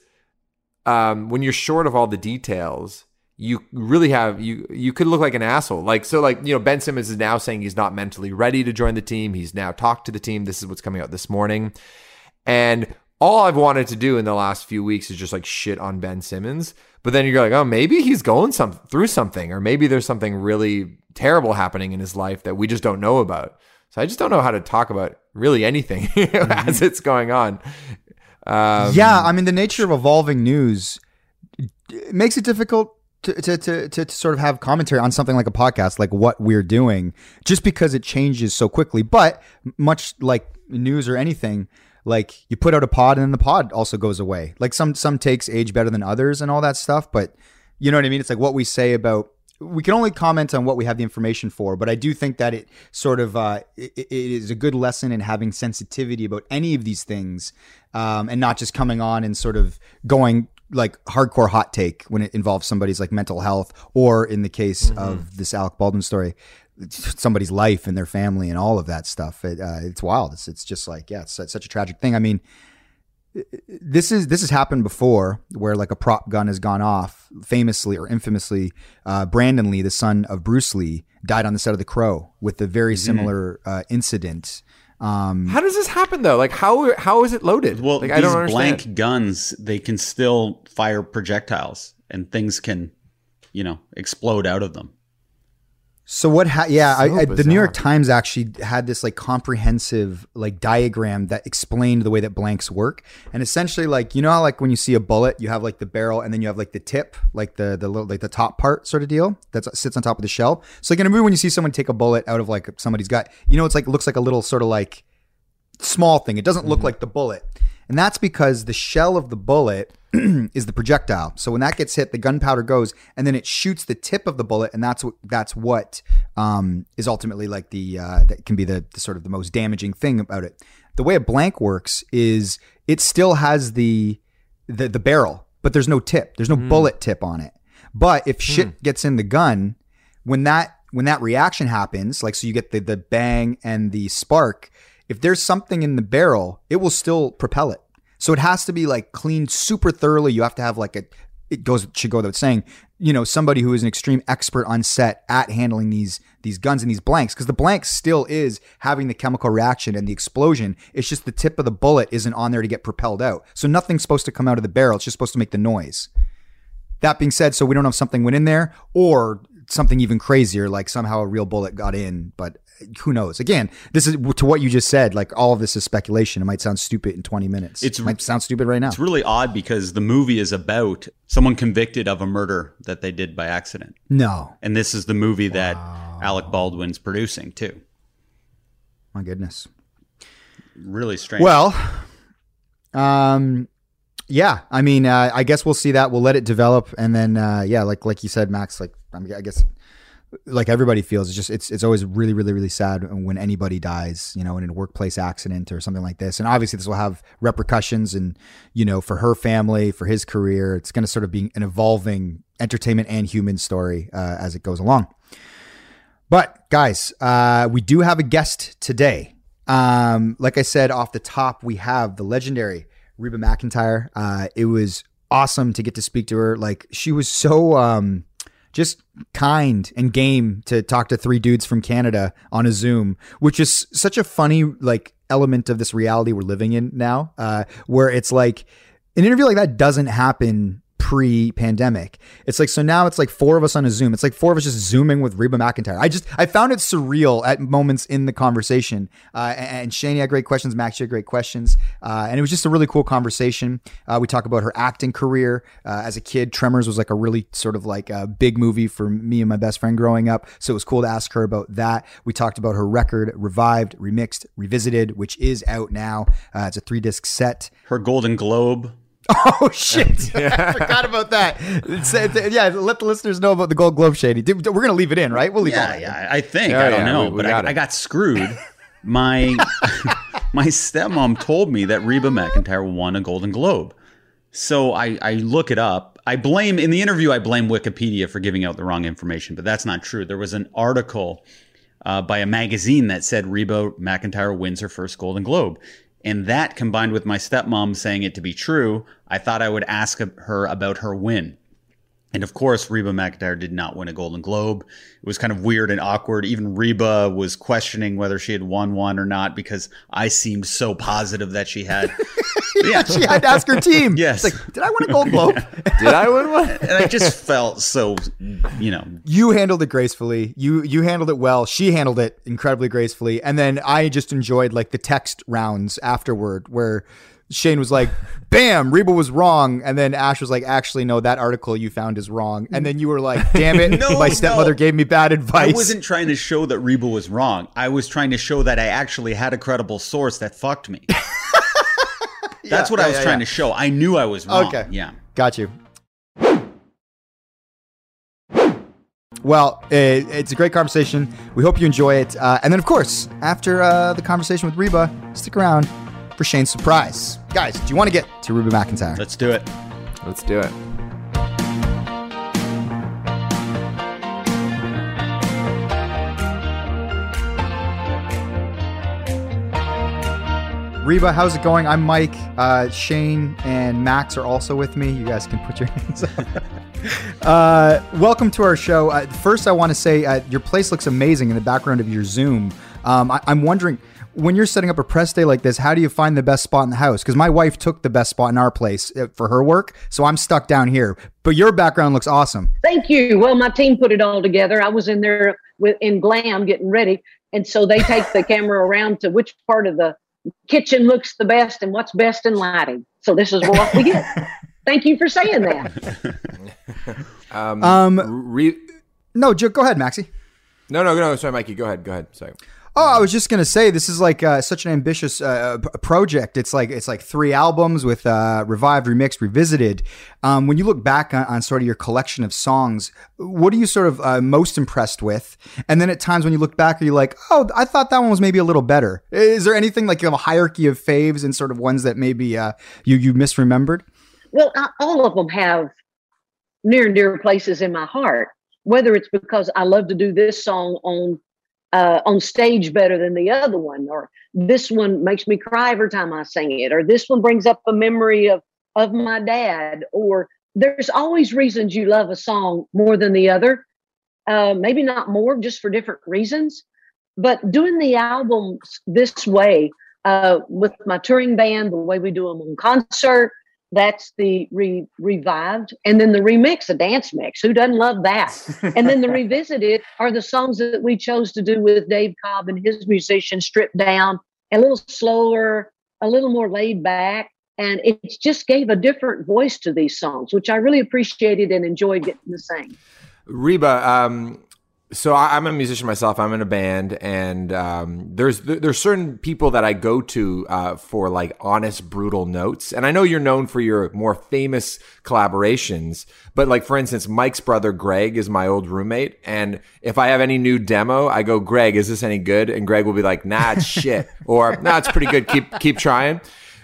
um, when you're short of all the details, you really have you you could look like an asshole. Like so, like you know, Ben Simmons is now saying he's not mentally ready to join the team. He's now talked to the team. This is what's coming out this morning, and all I've wanted to do in the last few weeks is just like shit on Ben Simmons. But then you're like, oh, maybe he's going some through something, or maybe there's something really terrible happening in his life that we just don't know about. So I just don't know how to talk about really anything as it's going on. Um, yeah, I mean the nature of evolving news makes it difficult to, to, to, to sort of have commentary on something like a podcast, like what we're doing, just because it changes so quickly. But much like news or anything, like you put out a pod and then the pod also goes away. Like some some takes age better than others and all that stuff. But you know what I mean? It's like what we say about we can only comment on what we have the information for, but I do think that it sort of uh, it, it is a good lesson in having sensitivity about any of these things, um, and not just coming on and sort of going like hardcore hot take when it involves somebody's like mental health, or in the case of this Alec Baldwin story, somebody's life and their family and all of that stuff. It, uh, it's wild. It's it's just like yeah, it's, it's such a tragic thing. I mean this is this has happened before where like a prop gun has gone off famously or infamously uh, brandon lee the son of bruce lee died on the set of the crow with a very similar uh, incident um, How does this happen though? Like how how is it loaded? Well, like these I don't understand. blank guns, they can still fire projectiles and things can, you know, explode out of them. So what ha- yeah So I, I, the new york times actually had this like comprehensive like diagram that explained the way that blanks work. And essentially like you know how like when you see a bullet you have like the barrel and then you have like the tip like the the little like the top part sort of deal that sits on top of the shell? So like in a movie when you see someone take a bullet out of like somebody's gut you know it's like looks like a little sort of like small thing. It doesn't look mm-hmm. like the bullet. And that's because the shell of the bullet is the projectile. So when that gets hit, the gunpowder goes, and then it shoots the tip of the bullet, and that's what that's what um, is ultimately like the uh, that can be the, the sort of the most damaging thing about it. The way a blank works is it still has the the, the barrel, but there's no tip. There's no mm. bullet tip on it. But if shit mm. gets in the gun, when that when that reaction happens, like so you get the the bang and the spark, if there's something in the barrel, it will still propel it. So it has to be like cleaned super thoroughly. You have to have like a it goes should go without saying, you know, somebody who is an extreme expert on set at handling these these guns and these blanks because the blank still is having the chemical reaction and the explosion. It's just the tip of the bullet isn't on there to get propelled out. So nothing's supposed to come out of the barrel. It's just supposed to make the noise. That being said, so we don't know if something went in there or something even crazier, like somehow a real bullet got in, but who knows? Again, this is to what you just said. Like all of this is speculation. It might sound stupid in 20 minutes. It's, it might sound stupid right now. It's really odd because the movie is about someone convicted of a murder that they did by accident. No. And this is the movie wow. that Alec Baldwin's producing too. My goodness. Really strange. Well, um, yeah. I mean, uh, I guess we'll see that. We'll let it develop, and then, uh, yeah, like like you said, Max. Like I guess like everybody feels it's just it's it's always really really really sad when anybody dies you know in a workplace accident or something like this. And obviously this will have repercussions and you know for her family for his career. It's going to sort of be an evolving entertainment and human story uh, as it goes along. But guys uh, we do have a guest today. Um, like i said off the top we have the legendary reba mcentire. Uh, it was awesome to get to speak to her. Like she was so um, just kind and game to talk to three dudes from Canada on a Zoom, which is such a funny like element of this reality we're living in now, uh, where it's like an interview like that doesn't happen pre-pandemic. It's like so now it's like four of us on a Zoom. It's like four of us just zooming with Reba McEntire. I just I found it surreal at moments in the conversation. Uh, and Shani had great questions. Max had great questions, uh, and it was just a really cool conversation. Uh, we talk about her acting career uh, as a kid. Tremors was like a really sort of like a big movie for me and my best friend growing up. So it was cool to ask her about that. We talked about her record, revived, remixed, revisited, which is out now. Uh, it's a three disc set. Her Golden Globe Oh shit! I forgot about that. It's, it's, yeah, let the listeners know about the Gold Globe shady. We're gonna leave it in, right? We'll leave yeah, it. Yeah, I think. Yeah, I don't yeah, know, we, we but got I, I, got screwed. My my stepmom told me that Reba McEntire won a Golden Globe, so I I look it up. I blame in the interview. I blame Wikipedia for giving out the wrong information, but that's not true. There was an article. Uh, by a magazine that said Reba McEntire wins her first Golden Globe. And that combined with my stepmom saying it to be true, I thought I would ask her about her win. And of course, Reba McEntire did not win a Golden Globe. It was kind of weird and awkward. Even Reba was questioning whether she had won one or not because I seemed so positive that she had. yeah, she had to ask her team. Yes. It's like, did I win a Gold Globe? did I win one? and I just felt so, you know. You handled it gracefully. You you handled it well. She handled it incredibly gracefully. And then I just enjoyed like the text rounds afterward where Shane was like, "Bam, Reba was wrong," and then Ash was like, "Actually, no, that article you found is wrong." And then you were like, "Damn it, no, my stepmother no. gave me bad advice." I wasn't trying to show that Reba was wrong. I was trying to show that I actually had a credible source that fucked me. That's yeah, what yeah, I was yeah, trying to show. I knew I was wrong. Okay, yeah, got you. Well, it, it's a great conversation. We hope you enjoy it. Uh, and then, of course, after uh, the conversation with Reba, stick around for Shane's surprise. Guys, do you want to get to Reba McEntire? Let's do it. Let's do it. Reba, how's it going? I'm Mike. Uh, Shane and Max are also with me. You guys can put your hands up. uh, welcome to our show. Uh, first, I want to say uh, your place looks amazing in the background of your Zoom. Um, I- I'm wondering, when you're setting up a press day like this, how do you find the best spot in the house? Because my wife took the best spot in our place uh, for her work, so I'm stuck down here. But your background looks awesome. Thank you. Well, my team put it all together. I was in there with in glam getting ready, and so they take the camera around to which part of the kitchen looks the best and what's best in lighting. So this is what we get. Thank you for saying that. um, um re- no, go ahead, Maxie. No, no, no. Sorry, Mikey. Go ahead. Go ahead. Sorry. Oh, I was just gonna say this is like uh, such an ambitious uh, project. It's like it's like three albums with uh, revived, remixed, revisited. Um, when you look back on, on, sort of your collection of songs, what are you sort of uh, most impressed with? And then at times when you look back, are you like, oh, I thought that one was maybe a little better? Is there anything like you have a hierarchy of faves and sort of ones that maybe uh, you you misremembered? Well, all of them have near and dear places in my heart. Whether it's because I love to do this song on uh, on stage better than the other one, or this one makes me cry every time I sing it, or this one brings up a memory of of my dad, or there's always reasons you love a song more than the other. Uh, maybe not more, just for different reasons. But doing the albums this way uh, with my touring band, the way we do them on concert, that's the re- revived and then the remix a dance mix. Who doesn't love that? And then the revisited are the songs that we chose to do with dave cobb and his musicians stripped down a little slower a little more laid back and it just gave a different voice to these songs which i really appreciated and enjoyed getting to sing. Reba um, so I, am a musician myself. I'm in a band, and um, there's there's certain people that I go to uh, for like honest, brutal notes. And I know you're known for your more famous collaborations, but like for instance, Mike's brother Greg is my old roommate, and if I have any new demo, I go, Greg, is this any good? And Greg will be like, Nah, it's shit, or Nah, it's pretty good. Keep keep trying.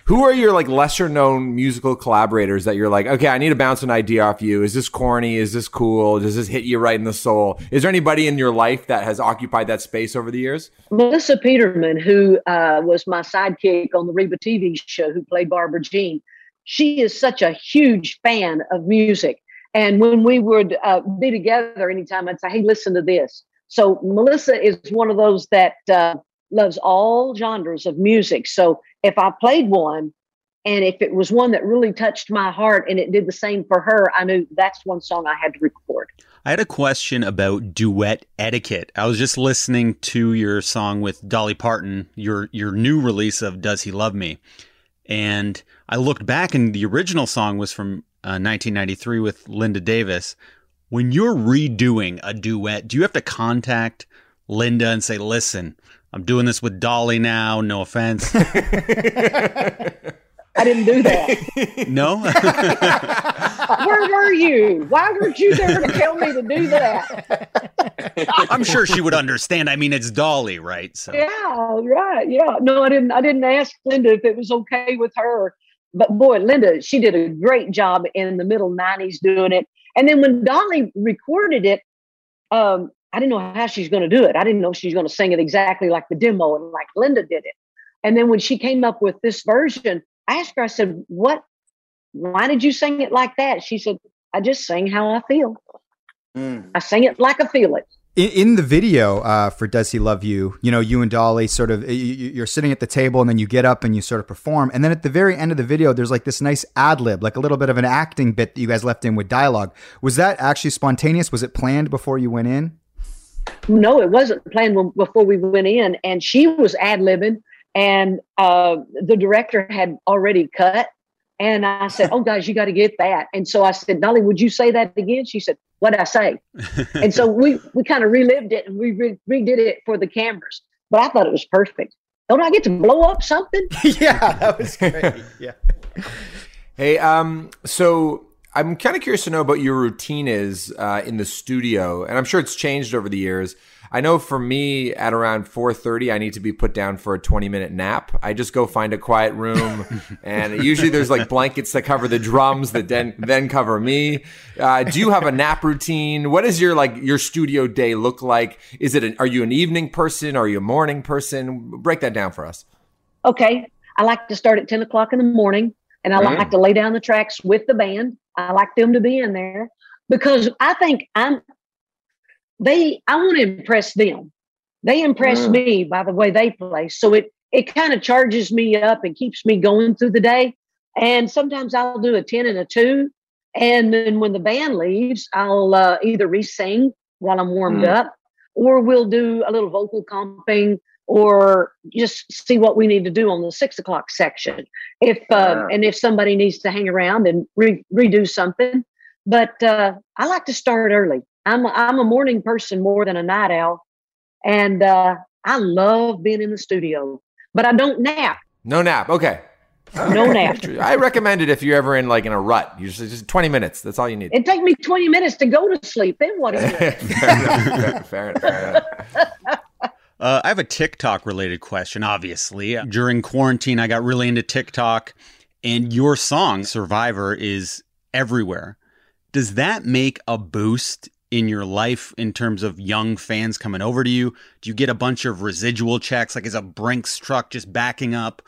Who are your like lesser known musical collaborators that you're like, okay, I need to bounce an idea off you. Is this corny? Is this cool? Does this hit you right in the soul? Is there anybody in your life that has occupied that space over the years? Melissa Peterman, who uh, was my sidekick on the Reba TV show, who played Barbara Jean, she is such a huge fan of music. And when we would uh, be together anytime, I'd say, hey, listen to this. So Melissa is one of those that uh, loves all genres of music. So if I played one and if it was one that really touched my heart and it did the same for her, I knew that's one song I had to record. I had a question about duet etiquette. I was just listening to your song with Dolly Parton, your your new release of Does He Love Me? And I looked back and the original song was from uh, 1993 with Linda Davis. When you're redoing a duet, do you have to contact Linda and say, "Listen, I'm doing this with Dolly now. No offense. I didn't do that. No. Where were you? Why weren't you there to tell me to do that? I'm sure she would understand. I mean, it's Dolly, right? So. Yeah, right. Yeah. No, I didn't. I didn't ask Linda if it was okay with her. But boy, Linda, she did a great job in the middle '90s doing it. And then when Dolly recorded it, um, I didn't know how she's going to do it. I didn't know she's going to sing it exactly like the demo and like Linda did it. And then when she came up with this version, I asked her, I said, What, why did you sing it like that? She said, I just sing how I feel. Mm. I sing it like I feel it. In, in the video uh, for "Does He Love You," you know, you and Dolly sort of you're sitting at the table, and then you get up and you sort of perform, and then at the very end of the video, there's like this nice ad lib, like a little bit of an acting bit that you guys left in with dialogue. Was that actually spontaneous? Was it planned before you went in? No, it wasn't planned before we went in, and she was ad libbing, and uh, the director had already cut. And I said, "Oh, guys, you got to get that." And so I said, "Dolly, would you say that again?" She said, "What I say?" and so we we kind of relived it and we re- redid it for the cameras. But I thought it was perfect. Don't I get to blow up something? yeah, that was great. yeah. Hey, um, so I'm kind of curious to know what your routine is uh, in the studio, and I'm sure it's changed over the years. I know for me, at around 4:30, I need to be put down for a 20 minute nap. I just go find a quiet room, and usually there's like blankets that cover the drums that then then cover me. Uh, do you have a nap routine? What does your like your studio day look like? Is it an, are you an evening person? Are you a morning person? Break that down for us. Okay, I like to start at 10 o'clock in the morning, and I mm. like to lay down the tracks with the band I like them to be in there because I think I'm they I want to impress them. They impress mm. me by the way they play. So it it kind of charges me up and keeps me going through the day. And sometimes I'll do a 10 and a 2. And then when the band leaves, I'll uh, either re-sing while I'm warmed mm. up or we'll do a little vocal comping or just see what we need to do on the six o'clock section. If uh, and if somebody needs to hang around and re- redo something, but uh, I like to start early. I'm a, I'm a morning person more than a night owl, and uh, I love being in the studio, but I don't nap. No nap. Okay. No nap. I recommend it if you're ever in like in a rut. You just, just 20 minutes. That's all you need. It take me 20 minutes to go to sleep. Then what is it? fair enough. Fair, enough, fair enough. Uh, I have a TikTok related question. Obviously, during quarantine, I got really into TikTok, and your song "Survivor" is everywhere. Does that make a boost in your life in terms of young fans coming over to you? Do you get a bunch of residual checks? Like, is a Brinks truck just backing up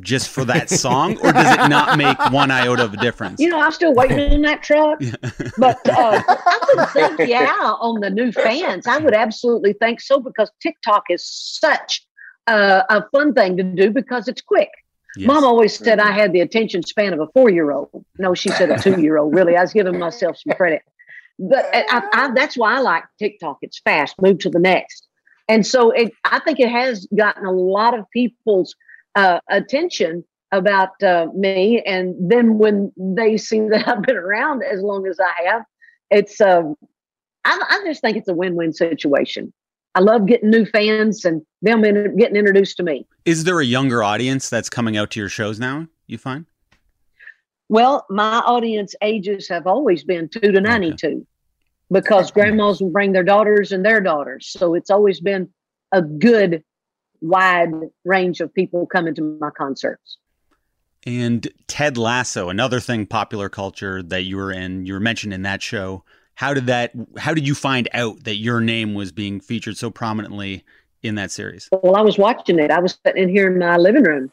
just for that song, or does it not make one iota of a difference? You know, I'm still waiting on that truck, but uh, I would think, yeah, on the new fans, I would absolutely think so because TikTok is such a, a fun thing to do because it's quick. Yes. Mom always said I had the attention span of a four year old. No, she said a two year old. Really, I was giving myself some credit. But I, I, that's why I like TikTok. It's fast. Move to the next. And so it, I think it has gotten a lot of people's uh, attention about uh, me. And then when they see that I've been around as long as I have, it's um, I, I just think it's a win-win situation. I love getting new fans and them in, getting introduced to me. Is there a younger audience that's coming out to your shows now? You find? Well, my audience ages have always been two to ninety-two, okay. because grandmas will bring their daughters and their daughters. So it's always been a good wide range of people coming to my concerts. And Ted Lasso, another thing popular culture that you were in, you were mentioned in that show. How did that how did you find out that your name was being featured so prominently in that series? Well, I was watching it. I was sitting in here in my living room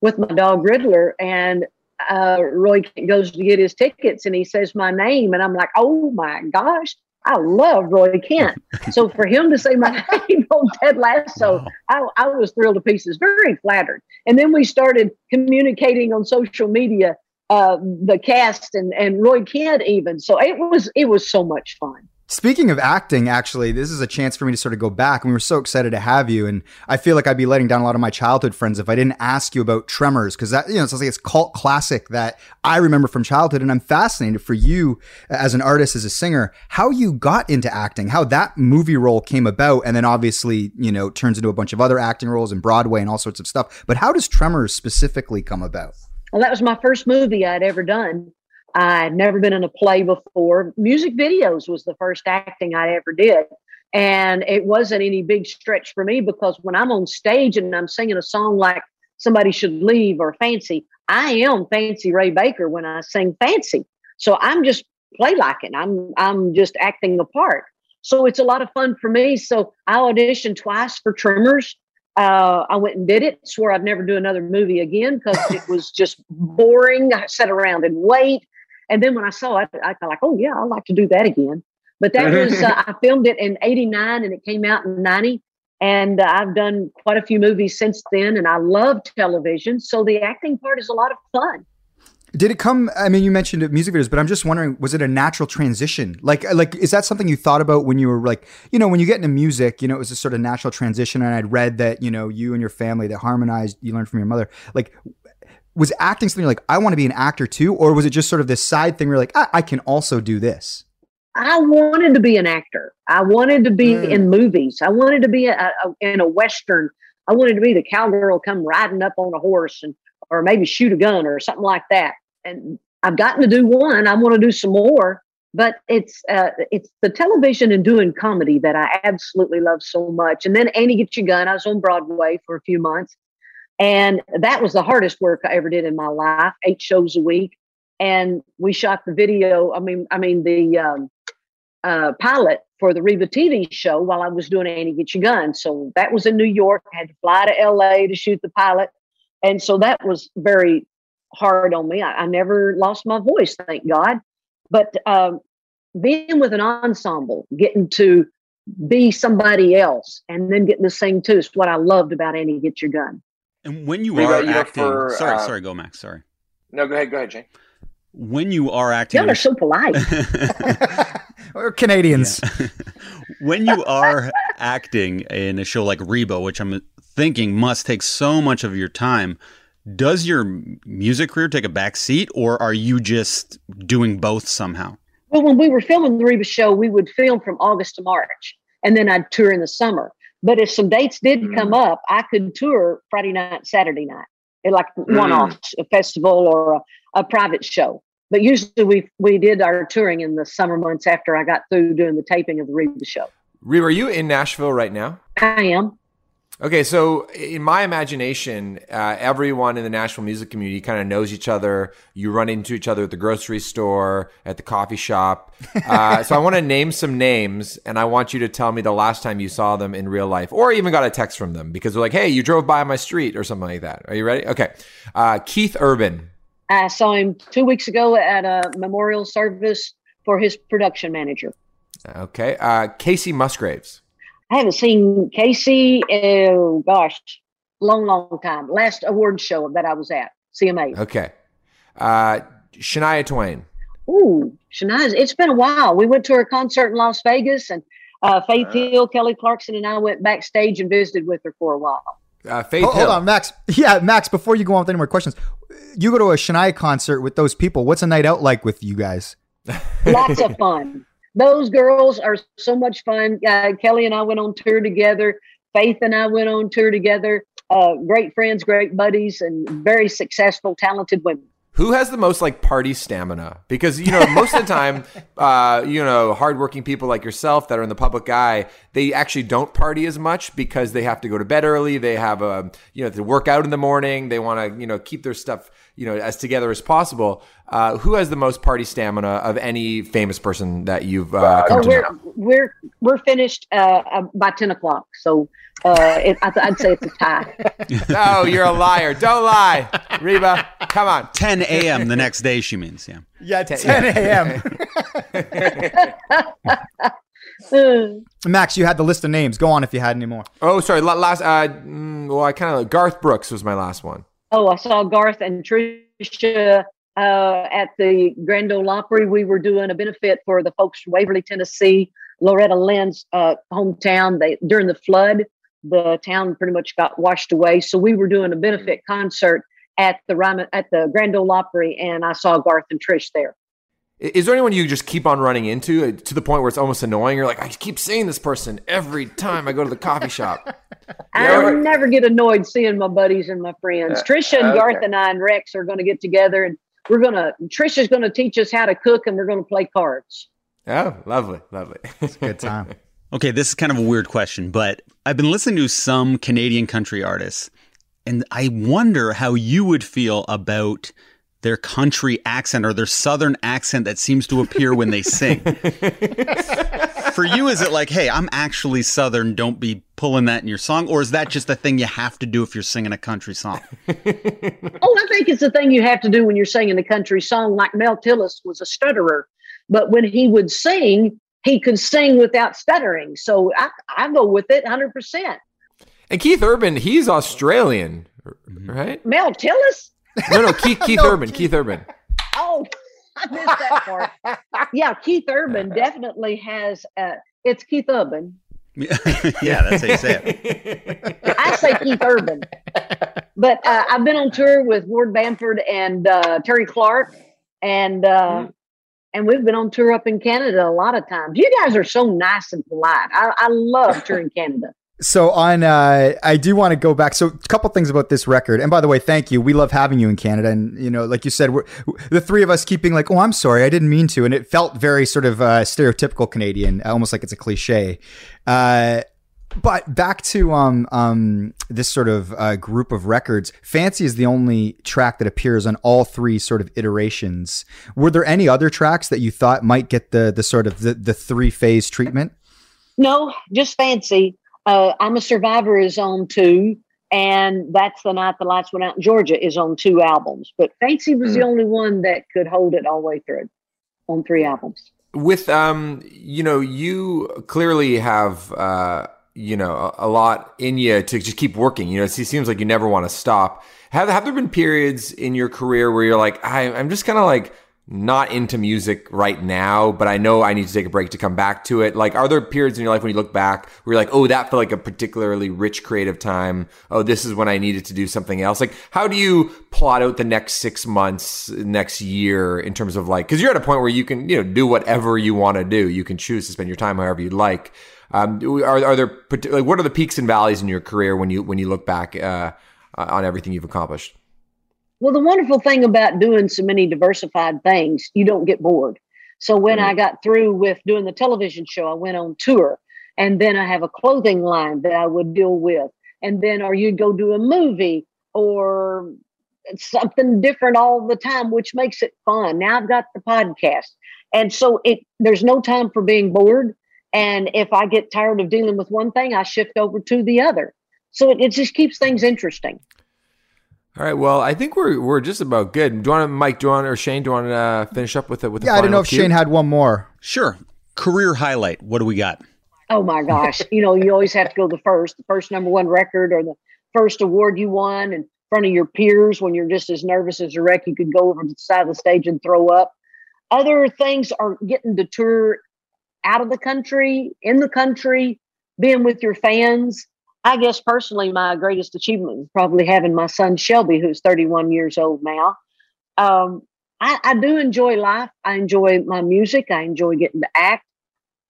with my dog Riddler and uh, Roy goes to get his tickets and he says my name and I'm like, "Oh my gosh." I love Roy Kent. So for him to say my name on Ted Lasso, wow. I, I, was thrilled to pieces, very flattered. And then we started communicating on social media, uh, the cast and, and Roy Kent even. So it was it was so much fun. Speaking of acting, actually, this is a chance for me to sort of go back. And we were so excited to have you. And I feel like I'd be letting down a lot of my childhood friends if I didn't ask you about Tremors, because that, you know, it's like it's cult classic that I remember from childhood. And I'm fascinated for you as an artist, as a singer, how you got into acting, how that movie role came about. And then obviously, you know, turns into a bunch of other acting roles in Broadway and all sorts of stuff. But how does Tremors specifically come about? Well, that was my first movie I'd ever done. I'd never been in a play before. Music videos was the first acting I ever did. And it wasn't any big stretch for me because when I'm on stage and I'm singing a song like Somebody Should Leave or Fancy, I am Fancy Ray Baker when I sing Fancy. So I'm just play like it. I'm I'm just acting the part. So it's a lot of fun for me. So I auditioned twice for Tremors. Uh, I went and did it. Swore I'd never do another movie again because it was just boring. I sat around and wait. And then when I saw it, I thought like, oh yeah, I'd like to do that again. But that was uh, I filmed it in '89 and it came out in '90. And uh, I've done quite a few movies since then, and I love television. So the acting part is a lot of fun. Did it come? I mean, you mentioned music videos, but I'm just wondering, was it a natural transition? Like, like is that something you thought about when you were like, you know, when you get into music, you know, it was a sort of natural transition. And I'd read that, you know, you and your family that harmonized, you learned from your mother. Like, was acting something like I want to be an actor too, or was it just sort of this side thing where like I, I can also do this? I wanted to be an actor. I wanted to be mm. in movies. I wanted to be a, a, in a western. I wanted to be the cowgirl come riding up on a horse and or maybe shoot a gun or something like that. And I've gotten to do one. I want to do some more. But it's uh, it's the television and doing comedy that I absolutely love so much. And then Annie Get Your Gun. I was on Broadway for a few months, and that was the hardest work I ever did in my life, eight shows a week. And we shot the video, I mean, I mean the um, uh, pilot for the Reba TV show while I was doing Annie Get Your Gun. So that was in New York. I had to fly to LA to shoot the pilot. And so that was very hard on me. I, I never lost my voice, thank God. But um, being with an ensemble, getting to be somebody else and then getting to sing too is what I loved about Annie Get Your Gun. And when you are acting, for, sorry, uh, sorry, go Max. Sorry. No, go ahead, go ahead, Jane. When you are acting, y'all are so polite. We're Canadians. Yeah. when you are acting in a show like Reba, which I'm thinking must take so much of your time, does your music career take a back seat, or are you just doing both somehow? Well, when we were filming the Reba show, we would film from August to March, and then I'd tour in the summer. But if some dates did mm. come up, I could tour Friday night, Saturday night, like mm. one off, a festival or a, a private show. But usually we we did our touring in the summer months after I got through doing the taping of the Reba show. Reba, are you in Nashville right now? I am. Okay, so in my imagination, uh, everyone in the Nashville music community kind of knows each other. You run into each other at the grocery store, at the coffee shop. Uh, so I want to name some names, and I want you to tell me the last time you saw them in real life, or even got a text from them because they're like, "Hey, you drove by my street" or something like that. Are you ready? Okay, uh, Keith Urban. I saw him two weeks ago at a memorial service for his production manager. Okay, uh, Kacey Musgraves. I haven't seen Kacey, Oh gosh, long, long time. Last award show that I was at CMA. Okay, uh, Shania Twain. Ooh, Shania. It's been a while. We went to her concert in Las Vegas, and uh, Faith uh, Hill, Kelly Clarkson, and I went backstage and visited with her for a while. Uh, Faith hold, Hill. hold on, Max. Yeah, Max. Before you go on with any more questions, you go to a Shania concert with those people. What's a night out like with you guys? Lots of fun those girls are so much fun. Uh, Kelly and I went on tour together. Faith and I went on tour together. Uh, great friends, great buddies, and very successful, talented women. Who has the most like party stamina? Because you know, most of the time, uh, you know, hardworking people like yourself that are in the public eye, they actually don't party as much because they have to go to bed early. They have a, you know, to work out in the morning. They want to, you know, keep their stuff, you know, as together as possible. Uh, who has the most party stamina of any famous person that you've uh, come oh, to we're, know? We're we're finished uh, uh by ten o'clock, so uh, it, I'd say it's a tie. no, you're a liar. Don't lie, Reba. Come on. 10 a.m. the next day. She means, yeah. Yeah, 10 a.m. Max, you had the list of names. Go on if you had any more. Oh, sorry. Last, uh, mm, well, I kind of Garth Brooks was my last one. Oh, I saw Garth and Trisha uh, at the Grand Ole Opry. We were doing a benefit for the folks from Waverly, Tennessee, Loretta Lynn's uh, hometown. They during the flood, the town pretty much got washed away. So we were doing a benefit concert at the Ryman, at the Grand Ole Opry, and I saw Garth and Trish there. Is there anyone you just keep on running into uh, to the point where it's almost annoying? You're like, I keep seeing this person every time I go to the coffee shop. I never get annoyed seeing my buddies and my friends. Uh, Trisha and okay. Garth and I and Rex are going to get together and we're going to, Trisha's going to teach us how to cook and we're going to play cards. Oh, lovely, lovely. It's a good time. okay, this is kind of a weird question, but I've been listening to some Canadian country artists and I wonder how you would feel about their country accent or their southern accent that seems to appear when they sing. For you, is it like, hey, I'm actually southern, don't be pulling that in your song? Or is that just a thing you have to do if you're singing a country song? oh, I think it's a thing you have to do when you're singing a country song. Like Mel Tillis was a stutterer, but when he would sing, he could sing without stuttering. So I, I go with it 100%. And Keith Urban, he's Australian, right? Mel Tillis? No, no, Keith, Keith no, Urban. Keith, Keith Urban. Oh, I missed that part. yeah, Keith Urban definitely has. Uh, it's Keith Urban. yeah, that's how you say it. I say Keith Urban, but uh, I've been on tour with Ward Bamford and uh, Terri Clark, and uh, mm. And we've been on tour up in Canada a lot of times. You guys are so nice and polite. I, I love touring Canada. So on, uh, I do want to go back. So a couple things about this record. And by the way, thank you. We love having you in Canada. And you know, like you said, we're the three of us keeping like, oh, I'm sorry, I didn't mean to, and it felt very sort of uh, stereotypical Canadian, almost like it's a cliche. Uh, but back to um, um, this sort of uh, group of records, Fancy is the only track that appears on all three sort of iterations. Were there any other tracks that you thought might get the the sort of the, the three phase treatment? No, just Fancy. Uh, I'm a Survivor is on two, and that's the night the lights went out in Georgia is on two albums. But Fancy was mm. the hmm. only one that could hold it all the way through on three albums. With um, you know, you clearly have uh, you know, a, a lot in you to just keep working. You know, it seems like you never want to stop. Have have there been periods in your career where you're like, I, I'm just kind of like not into music right now, but I know I need to take a break to come back to it. Like, are there periods in your life when you look back where you're like, oh, that felt like a particularly rich creative time? Oh, this is when I needed to do something else. Like, how do you plot out the next six months, next year in terms of like, cause you're at a point where you can, you know, do whatever you want to do. You can choose to spend your time however you like. Um, are, are there like what are the peaks and valleys in your career when you when you look back uh, on everything you've accomplished? Well, the wonderful thing about doing so many diversified things, you don't get bored. So when mm-hmm. I got through with doing the television show, I went on tour, and then I have a clothing line that I would deal with, and then or you'd go do a movie or something different all the time, which makes it fun. Now I've got the podcast. And so it there's no time for being bored. And if I get tired of dealing with one thing, I shift over to the other. So it, it just keeps things interesting. All right. Well, I think we're we're just about good. Do you want to, Mike? Do you want or Shane? Do you want to uh, finish up with it? With yeah, I don't know if cue? Shane had one more. Sure. Career highlight. What do we got? Oh my gosh! you know, you always have to go the first, the first number one record, or the first award you won, in front of your peers when you're just as nervous as a wreck. You could go over to the side of the stage and throw up. Other things are getting to tour out of the country, in the country, being with your fans. I guess personally, my greatest achievement is probably having my son Shelby, who's 31 years old now. Um, I, I, do enjoy life. I enjoy my music. I enjoy getting to act.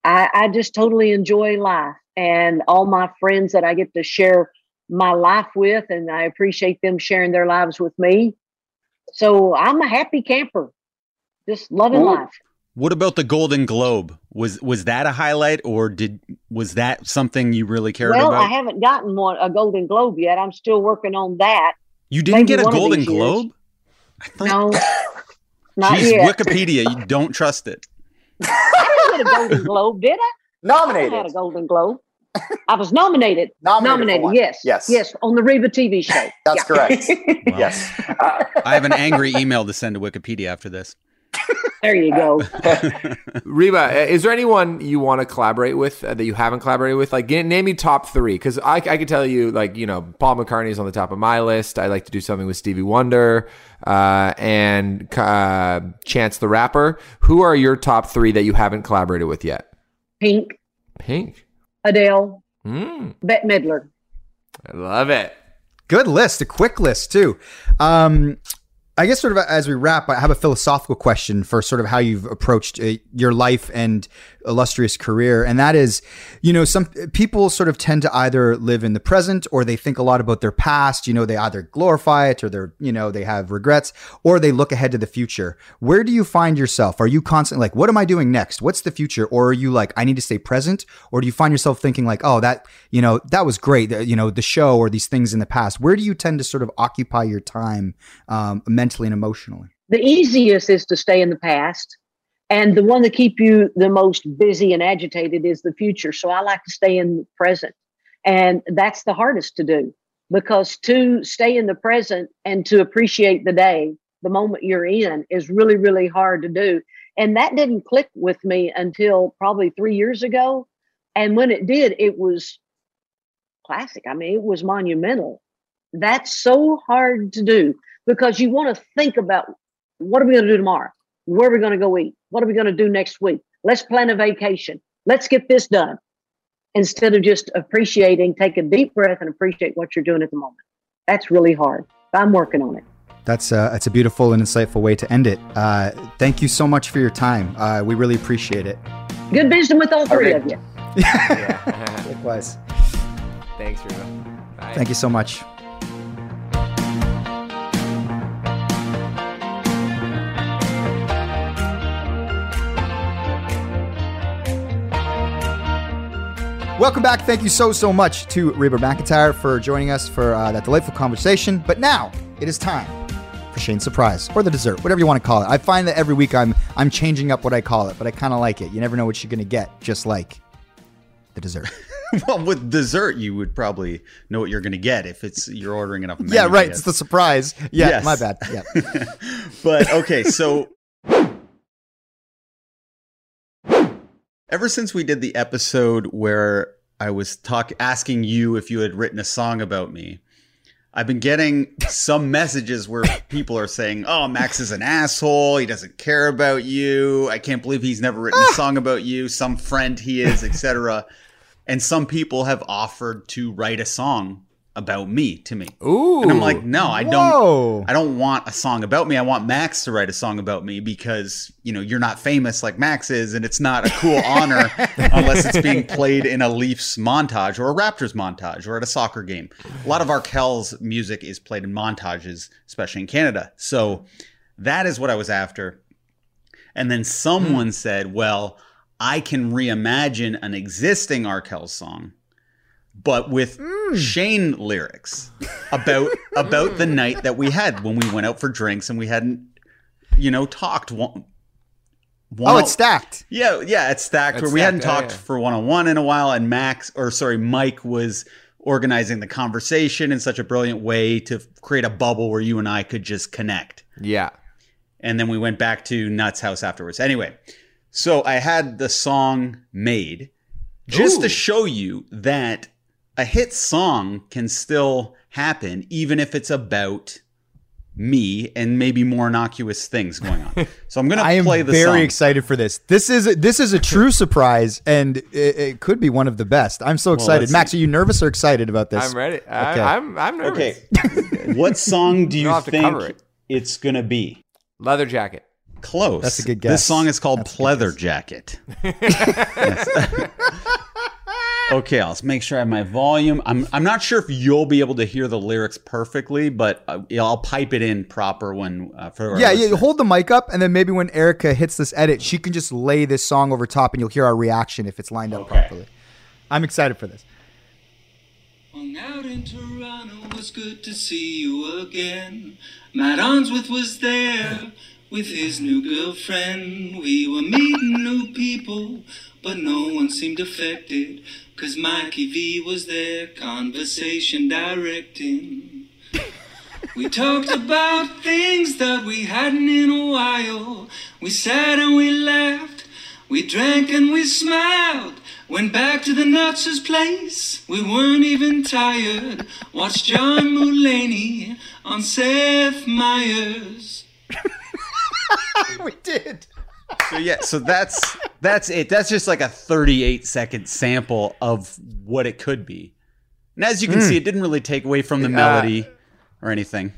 I, I just totally enjoy life and all my friends that I get to share my life with, and I appreciate them sharing their lives with me. So I'm a happy camper, just loving life. What about the Golden Globe? Was was that a highlight, or did was that something you really cared well, about? Well, I haven't gotten one a Golden Globe yet. I'm still working on that. You didn't Maybe get a Golden Globe? Thought... No, not Jeez, yet. Wikipedia, you don't trust it. I didn't get a Golden Globe, did I? Nominated. I had a Golden Globe. I was nominated. nominated. Nominated. Yes. Yes. Yes. On the Reba TV show. That's yeah. correct. Yes. I have an angry email to send to Wikipedia after this. There you go. Reba, is there anyone you want to collaborate with uh, that you haven't collaborated with? Like, name me top three. Because I, I can tell you, like, you know, Paul McCartney is on the top of my list. I like to do something with Stevie Wonder uh, and uh, Chance the Rapper. Who are your top three that you haven't collaborated with yet? Pink. Pink. Adele, mm. Bette Midler. I love it. Good list, a quick list too. Um, I guess sort of as we wrap, I have a philosophical question for sort of how you've approached uh, your life and illustrious career, and that is, you know, some people sort of tend to either live in the present or they think a lot about their past. You know, they either glorify it or they're, you know, they have regrets or they look ahead to the future. Where do you find yourself? Are you constantly like, what am I doing next? What's the future? Or are you like, I need to stay present? Or do you find yourself thinking like, oh, that, you know, that was great, you know, the show or these things in the past? Where do you tend to sort of occupy your time? Um, mentally and emotionally? The easiest is to stay in the past. And the one that keep you the most busy and agitated is the future. So I like to stay in the present. And that's the hardest to do because to stay in the present and to appreciate the day, the moment you're in, is really, really hard to do. And that didn't click with me until probably three years ago. And when it did, it was classic. I mean, it was monumental. That's so hard to do because you want to think about what are we going to do tomorrow? Where are we going to go eat? What are we going to do next week? Let's plan a vacation. Let's get this done instead of just appreciating, take a deep breath and appreciate what you're doing at the moment. That's really hard. I'm working on it. That's a, uh, that's a beautiful and insightful way to end it. Uh, thank you so much for your time. Uh, we really appreciate it. Good vision with all three okay. of you. yeah. Likewise. Thanks, Reba. Bye. Thank you so much. Welcome back. Thank you so, so much to Reba McEntire for joining us for uh, that delightful conversation. But now it is time for Shane's surprise or the dessert, whatever you want to call it. I find that every week I'm I'm changing up what I call it, but I kind of like it. You never know what you're going to get, just like the dessert. well, with dessert, you would probably know what you're going to get if it's you're ordering enough. yeah, right. It's the surprise. Yeah, yes. my bad. Yeah. but okay, so ever since we did the episode where I was talk asking you if you had written a song about me, I've been getting some messages where people are saying, "Oh, Max is an asshole. He doesn't care about you. I can't believe he's never written a ah! song about you. Some friend he is, etc." and some people have offered to write a song about me to me. Ooh. And I'm like, no, I Whoa. don't I don't want a song about me. I want Max to write a song about me because, you know, you're not famous like Max is and it's not a cool honor unless it's being played in a Leafs montage or a Raptors montage or at a soccer game. A lot of Arkells' music is played in montages, especially in Canada. So that is what I was after. And then someone hmm. said, well, I can reimagine an existing Arkel song but with mm. Shane lyrics about about the mm. night that we had when we went out for drinks and we hadn't, you know, talked one. one Oh, it's stacked. yeah, yeah, it's stacked. It's where we hadn't stacked, yeah, talked yeah. for one on one in a while, and Max, or sorry, Mike was organizing the conversation in such a brilliant way to create a bubble where you and I could just connect Yeah. and then we went back to Nuts House afterwards. Anyway, so I had the song made just Ooh. to show you that a hit song can still happen even if it's about me and maybe more innocuous things going on. So I'm gonna I am play the very song. excited for this. This is this is a true surprise, and it, it could be one of the best. I'm so excited. let's Max, are you nervous or excited about this? I'm ready. Okay. I, I'm I'm nervous. Okay, what song do You you don't to think cover it. it's gonna be? Leather jacket. Close. That's a good guess. This song is called That's Pleather. Jacket. Yes. okay, I'll just make sure I have my volume. I'm I'm not sure if you'll be able to hear the lyrics perfectly, but uh, I'll pipe it in proper when uh, for Yeah, yeah. You hold the mic up, and then maybe when Erica hits this edit, she can just lay this song over top, and you'll hear our reaction if it's lined up Okay. properly. I'm excited for this. Hung out in Toronto, was good to see you again. Matt Arnsworth was there with his new girlfriend. We were meeting new people, but no one seemed affected. Cause Mikey V was there, conversation directing. We talked about things that we hadn't in a while. We sat and we laughed. We drank and we smiled. Went back to the Nuts' place. We weren't even tired. Watched John Mulaney on Seth Meyers. we did. So yeah, so that's that's it. That's just like a 38 second sample of what it could be. And as you can hmm. see, it didn't really take away from the melody or anything.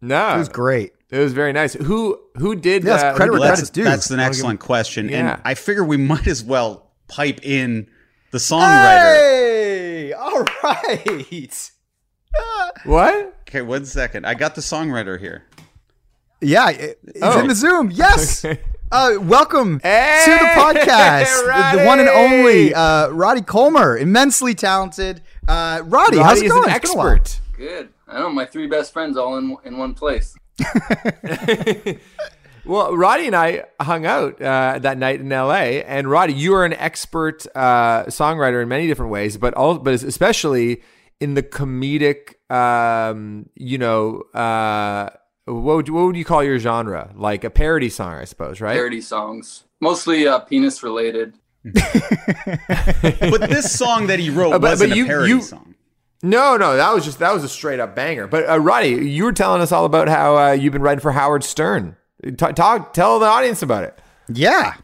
No, It was great. It was very nice. Who who did? Yes, who credit did where that? credit's due. That's an I'll give- excellent question, Yeah. and I figure we might as well pipe in the songwriter. Hey, all right. What? Okay, one second. I got the songwriter here. Yeah, it- it's Oh. in the Zoom. Yes. Uh, welcome Hey, to the podcast, the- the one and only uh, Roddy Colmer, immensely talented. Uh, Roddy, how's Roddy it is going? an It's been a while. expert. Good. I know my three best friends all in in one place. Well, Roddy and I hung out uh, that night in L.A. And Roddy, you are an expert uh, songwriter in many different ways, but all, but especially in the comedic, um, you know, uh, what would, what would you call your genre? Like a parody song, I suppose, right? Parody songs, mostly uh, penis related. But this song that he wrote Uh, but- wasn't but you- a parody you- song. No, no, that was just that was a straight up banger. But uh, Roddy, you were telling us all about how uh, you've been writing for Howard Stern. Talk, talk, tell the audience about it. Yeah.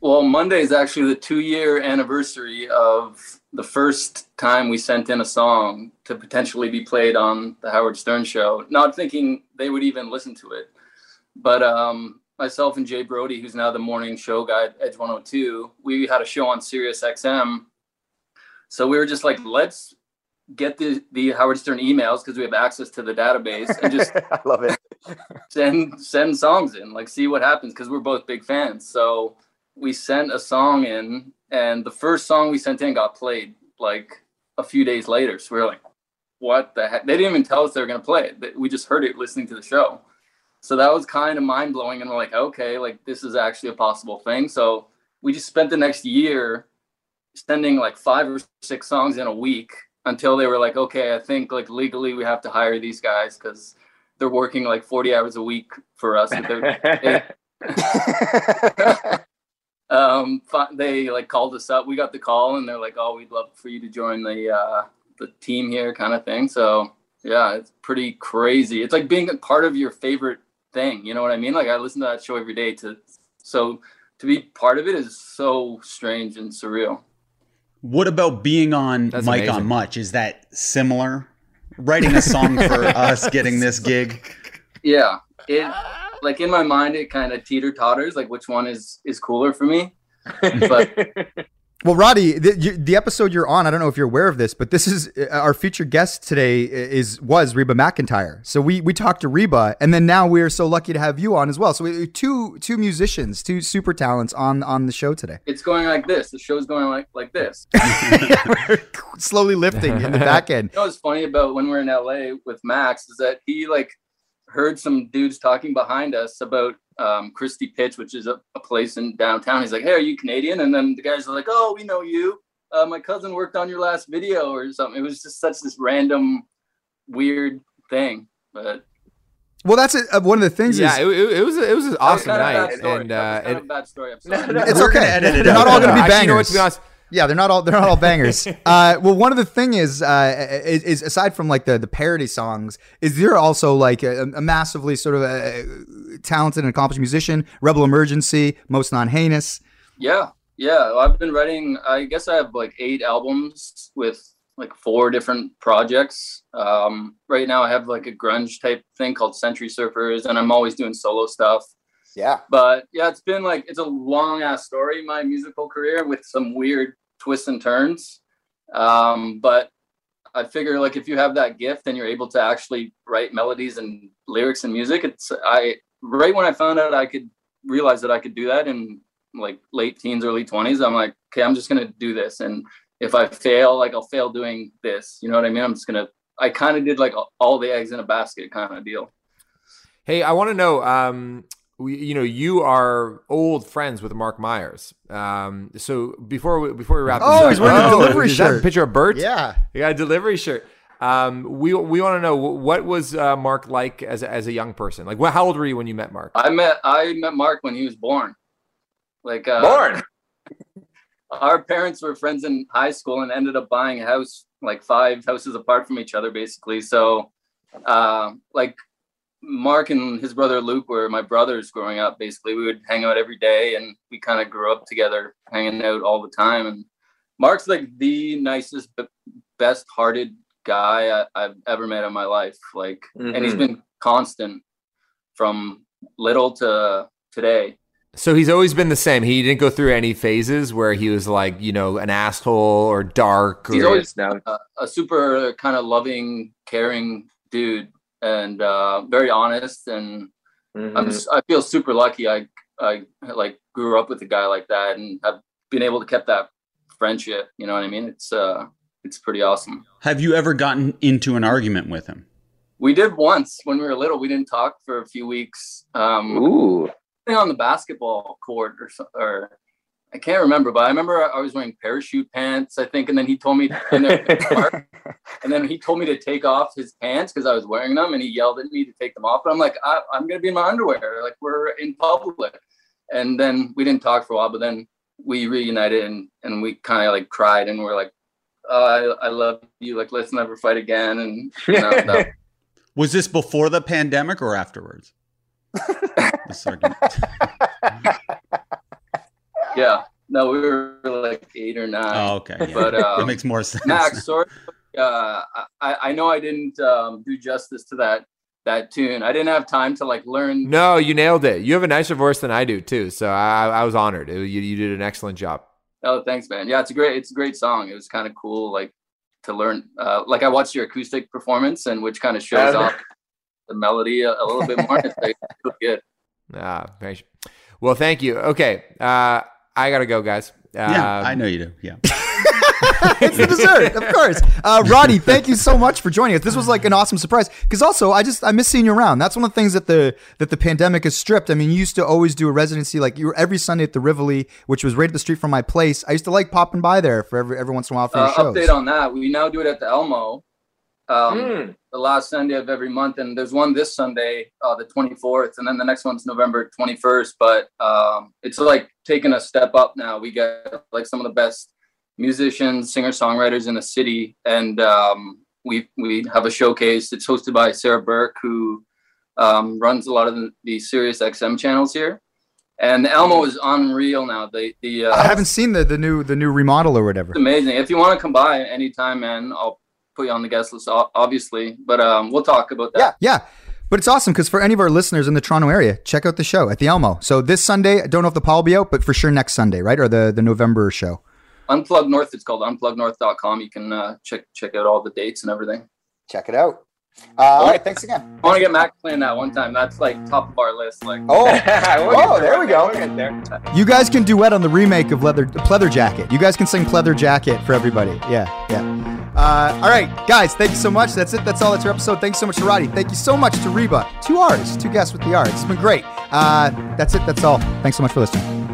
Well, Monday is actually the two year anniversary of the first time we sent in a song to potentially be played on the Howard Stern show, not thinking they would even listen to it. But um, myself and Jay Brody, who's now the morning show guy at Edge 102, we had a show on Sirius XM. So we were just like, let's get the, the Howard Stern emails because we have access to the database and just I love it. send send songs in like see what happens because we're both big fans so we sent a song in and the first song we sent in got played like a few days later so we were like what the heck they didn't even tell us they were going to play it we just heard it listening to the show so that was kind of mind-blowing and we're like okay like this is actually a possible thing so we just spent the next year sending like five or six songs in a week until they were like okay i think like legally we have to hire these guys because they're working like 40 hours a week for us. um, they like called us up. We got the call and they're like, "Oh, we'd love for you to join the uh, the team here," kind of thing. So yeah, it's pretty crazy. It's like being a part of your favorite thing. You know what I mean? Like I listen to that show every day. To so to be part of it is so strange and surreal. What about being on That's Mike amazing. on Much? Is that similar? Writing a song for us, getting this gig. Yeah, it like in my mind it kind of teeter totters like which one is is cooler for me. But Well, Roddy, the, you, the episode you're on, I don't know if you're aware of this, but this is uh, our featured guest today is was Reba McEntire. So we we talked to Reba, and then now we're so lucky to have you on as well. So we two two musicians, two super talents on on the show today. it's going like this. The show's going like like this. Slowly lifting in the back end. You know what's funny about when we're in LA with Max is that he like heard some dudes talking behind us about um, Christie Pits, which is a, a place in downtown. He's like, "Hey, are you Canadian?" And then the guys are like, "Oh, we know you. Uh, my cousin worked on your last video or something." It was just such this random, weird thing. But Well, that's it. Uh, one of the things Yeah, is it, it, it was a, it was an awesome kind of a night, and uh, it, bad story. I'm it's okay. gonna it they're not all going to be Actually, bangers. you know what, to be honest, Yeah, they're not all they're not all bangers. uh, well, one of the thing is, uh, is, is aside from like the the parody songs, is there also like a, a massively sort of a, talented and accomplished musician? Rebel Emergency, Most Non Heinous. Yeah, yeah. I've been writing. I guess I have like eight albums with like four different projects. Um, right now, I have like a grunge type thing called Century Surfers, and I'm always doing solo stuff. Yeah. But yeah, it's been like it's a long ass story, my musical career, with some weird twists and turns. Um, but I figure like if you have that gift and you're able to actually write melodies and lyrics and music, it's I right when I found out I could realize that I could do that in like late teens, early twenties, I'm like, okay, I'm just gonna do this. And if I fail, like I'll fail doing this. You know what I mean? I'm just gonna I kind of did like all the eggs in a basket kind of deal. Hey, I want to know. Um, we, you know, you are old friends with Mark Myers. Um, so before we, before we wrap, this Oh, up- he's wearing a delivery is that a shirt. picture of Bert. Yeah. he got a delivery shirt. Um, we we want to know what was uh, Mark like as a, as a young person. Like, what, how old were you when you met Mark? I met I met Mark when he was born. Like uh, Born. our parents were friends in high school and ended up buying a house like five houses apart from each other basically so uh, like mark and his brother luke were my brothers growing up basically we would hang out every day and we kind of grew up together hanging out all the time and mark's like the nicest best hearted guy I, i've ever met in my life like and he's mm-hmm. been constant from little to today So he's always been the same. He didn't go through any phases where he was like, you know, an asshole or dark. Or, He's always- now. a, a super kind of loving, caring dude, and uh, very honest. And Mhm. I'm s- I feel super lucky. I I like grew up with a guy like that, and I've been able to keep that friendship. You know what I mean? It's uh it's pretty awesome. Have you ever gotten into an argument with him? We did once when we were little. We didn't talk for a few weeks. Um, Ooh. on the basketball court or so, or I can't remember, but I remember I was wearing parachute pants, I think, and then he told me, and then, and then he told me to take off his pants because I was wearing them, and he yelled at me to take them off. But I'm like, I, I'm gonna be in my underwear, like we're in public. And then we didn't talk for a while, but then we reunited and and we kind of like cried and we're like, oh, I, I love you, like let's never fight again, and you know, that, Was this before the pandemic or afterwards? This argument. yeah. No, we were like eight or nine. Oh, okay. Yeah. But that um, makes more sense. Max, sorry. Uh, I, I know I didn't um, do justice to that that tune. I didn't have time to like learn. No, you nailed it. You have a nicer voice than I do too. So I, I was honored. It- you, you did an excellent job. Oh, thanks, man. Yeah, it's a great it's a great song. It was kind of cool, like to learn. Uh, like I watched your acoustic performance, and which kind of shows off the melody a, a little bit more. It's like, really good. Ah, very- well, thank you. Okay, uh, I gotta go, guys. yeah, Um, I know you do. Yeah. it's the dessert, of course. Uh, Roddy, thank you so much for joining us. This was like an awesome surprise because also I just I miss seeing you around. That's one of the things that the that the pandemic has stripped. I mean, you used to always do a residency like you were every Sunday at the Rivoli, which was right at the street from my place. I used to like popping by there for every every once in a while for your Uh, shows. update on that. We now do it at the Elmo. Um, Hmm. the last Sunday of every month, and there's one this Sunday, uh, the 24th, and then the next one's November 21st. But um, it's like taking a step up now. We get like some of the best musicians, singer songwriters in the city, and um, we we have a showcase. It's hosted by Sarah Burke, who um, runs a lot of the, the Sirius XM channels here, And the Elmo is unreal now. The the uh, I haven't seen the the new the new remodel or whatever. It's amazing. If you want to come by anytime, man, I'll put you on the guest list, obviously. But um, we'll talk about that. Yeah, yeah. But it's awesome because for any of our listeners in the Toronto area, check out the show at the Elmo. So this Sunday, I don't know if the Paul will be out, but for sure next Sunday, right? Or the, the November show. Unplug North, it's called unplugnorth.com. You can uh, check check out all the dates and everything. Check it out. Uh, all right, thanks again. I want to get Mac playing that one time. That's like top of our list. Like, oh, oh, there we go. there. You guys can duet on the remake of Leather Pleather Jacket. You guys can sing Pleather Jacket for everybody. Yeah, yeah. Uh, all right, guys, thank you so much. That's it. That's all. That's our episode. Thanks so much to Roddy. Thank you so much to Reba. Two R's, two guests with the R. It's been great. Uh, that's it. That's all. Thanks so much for listening.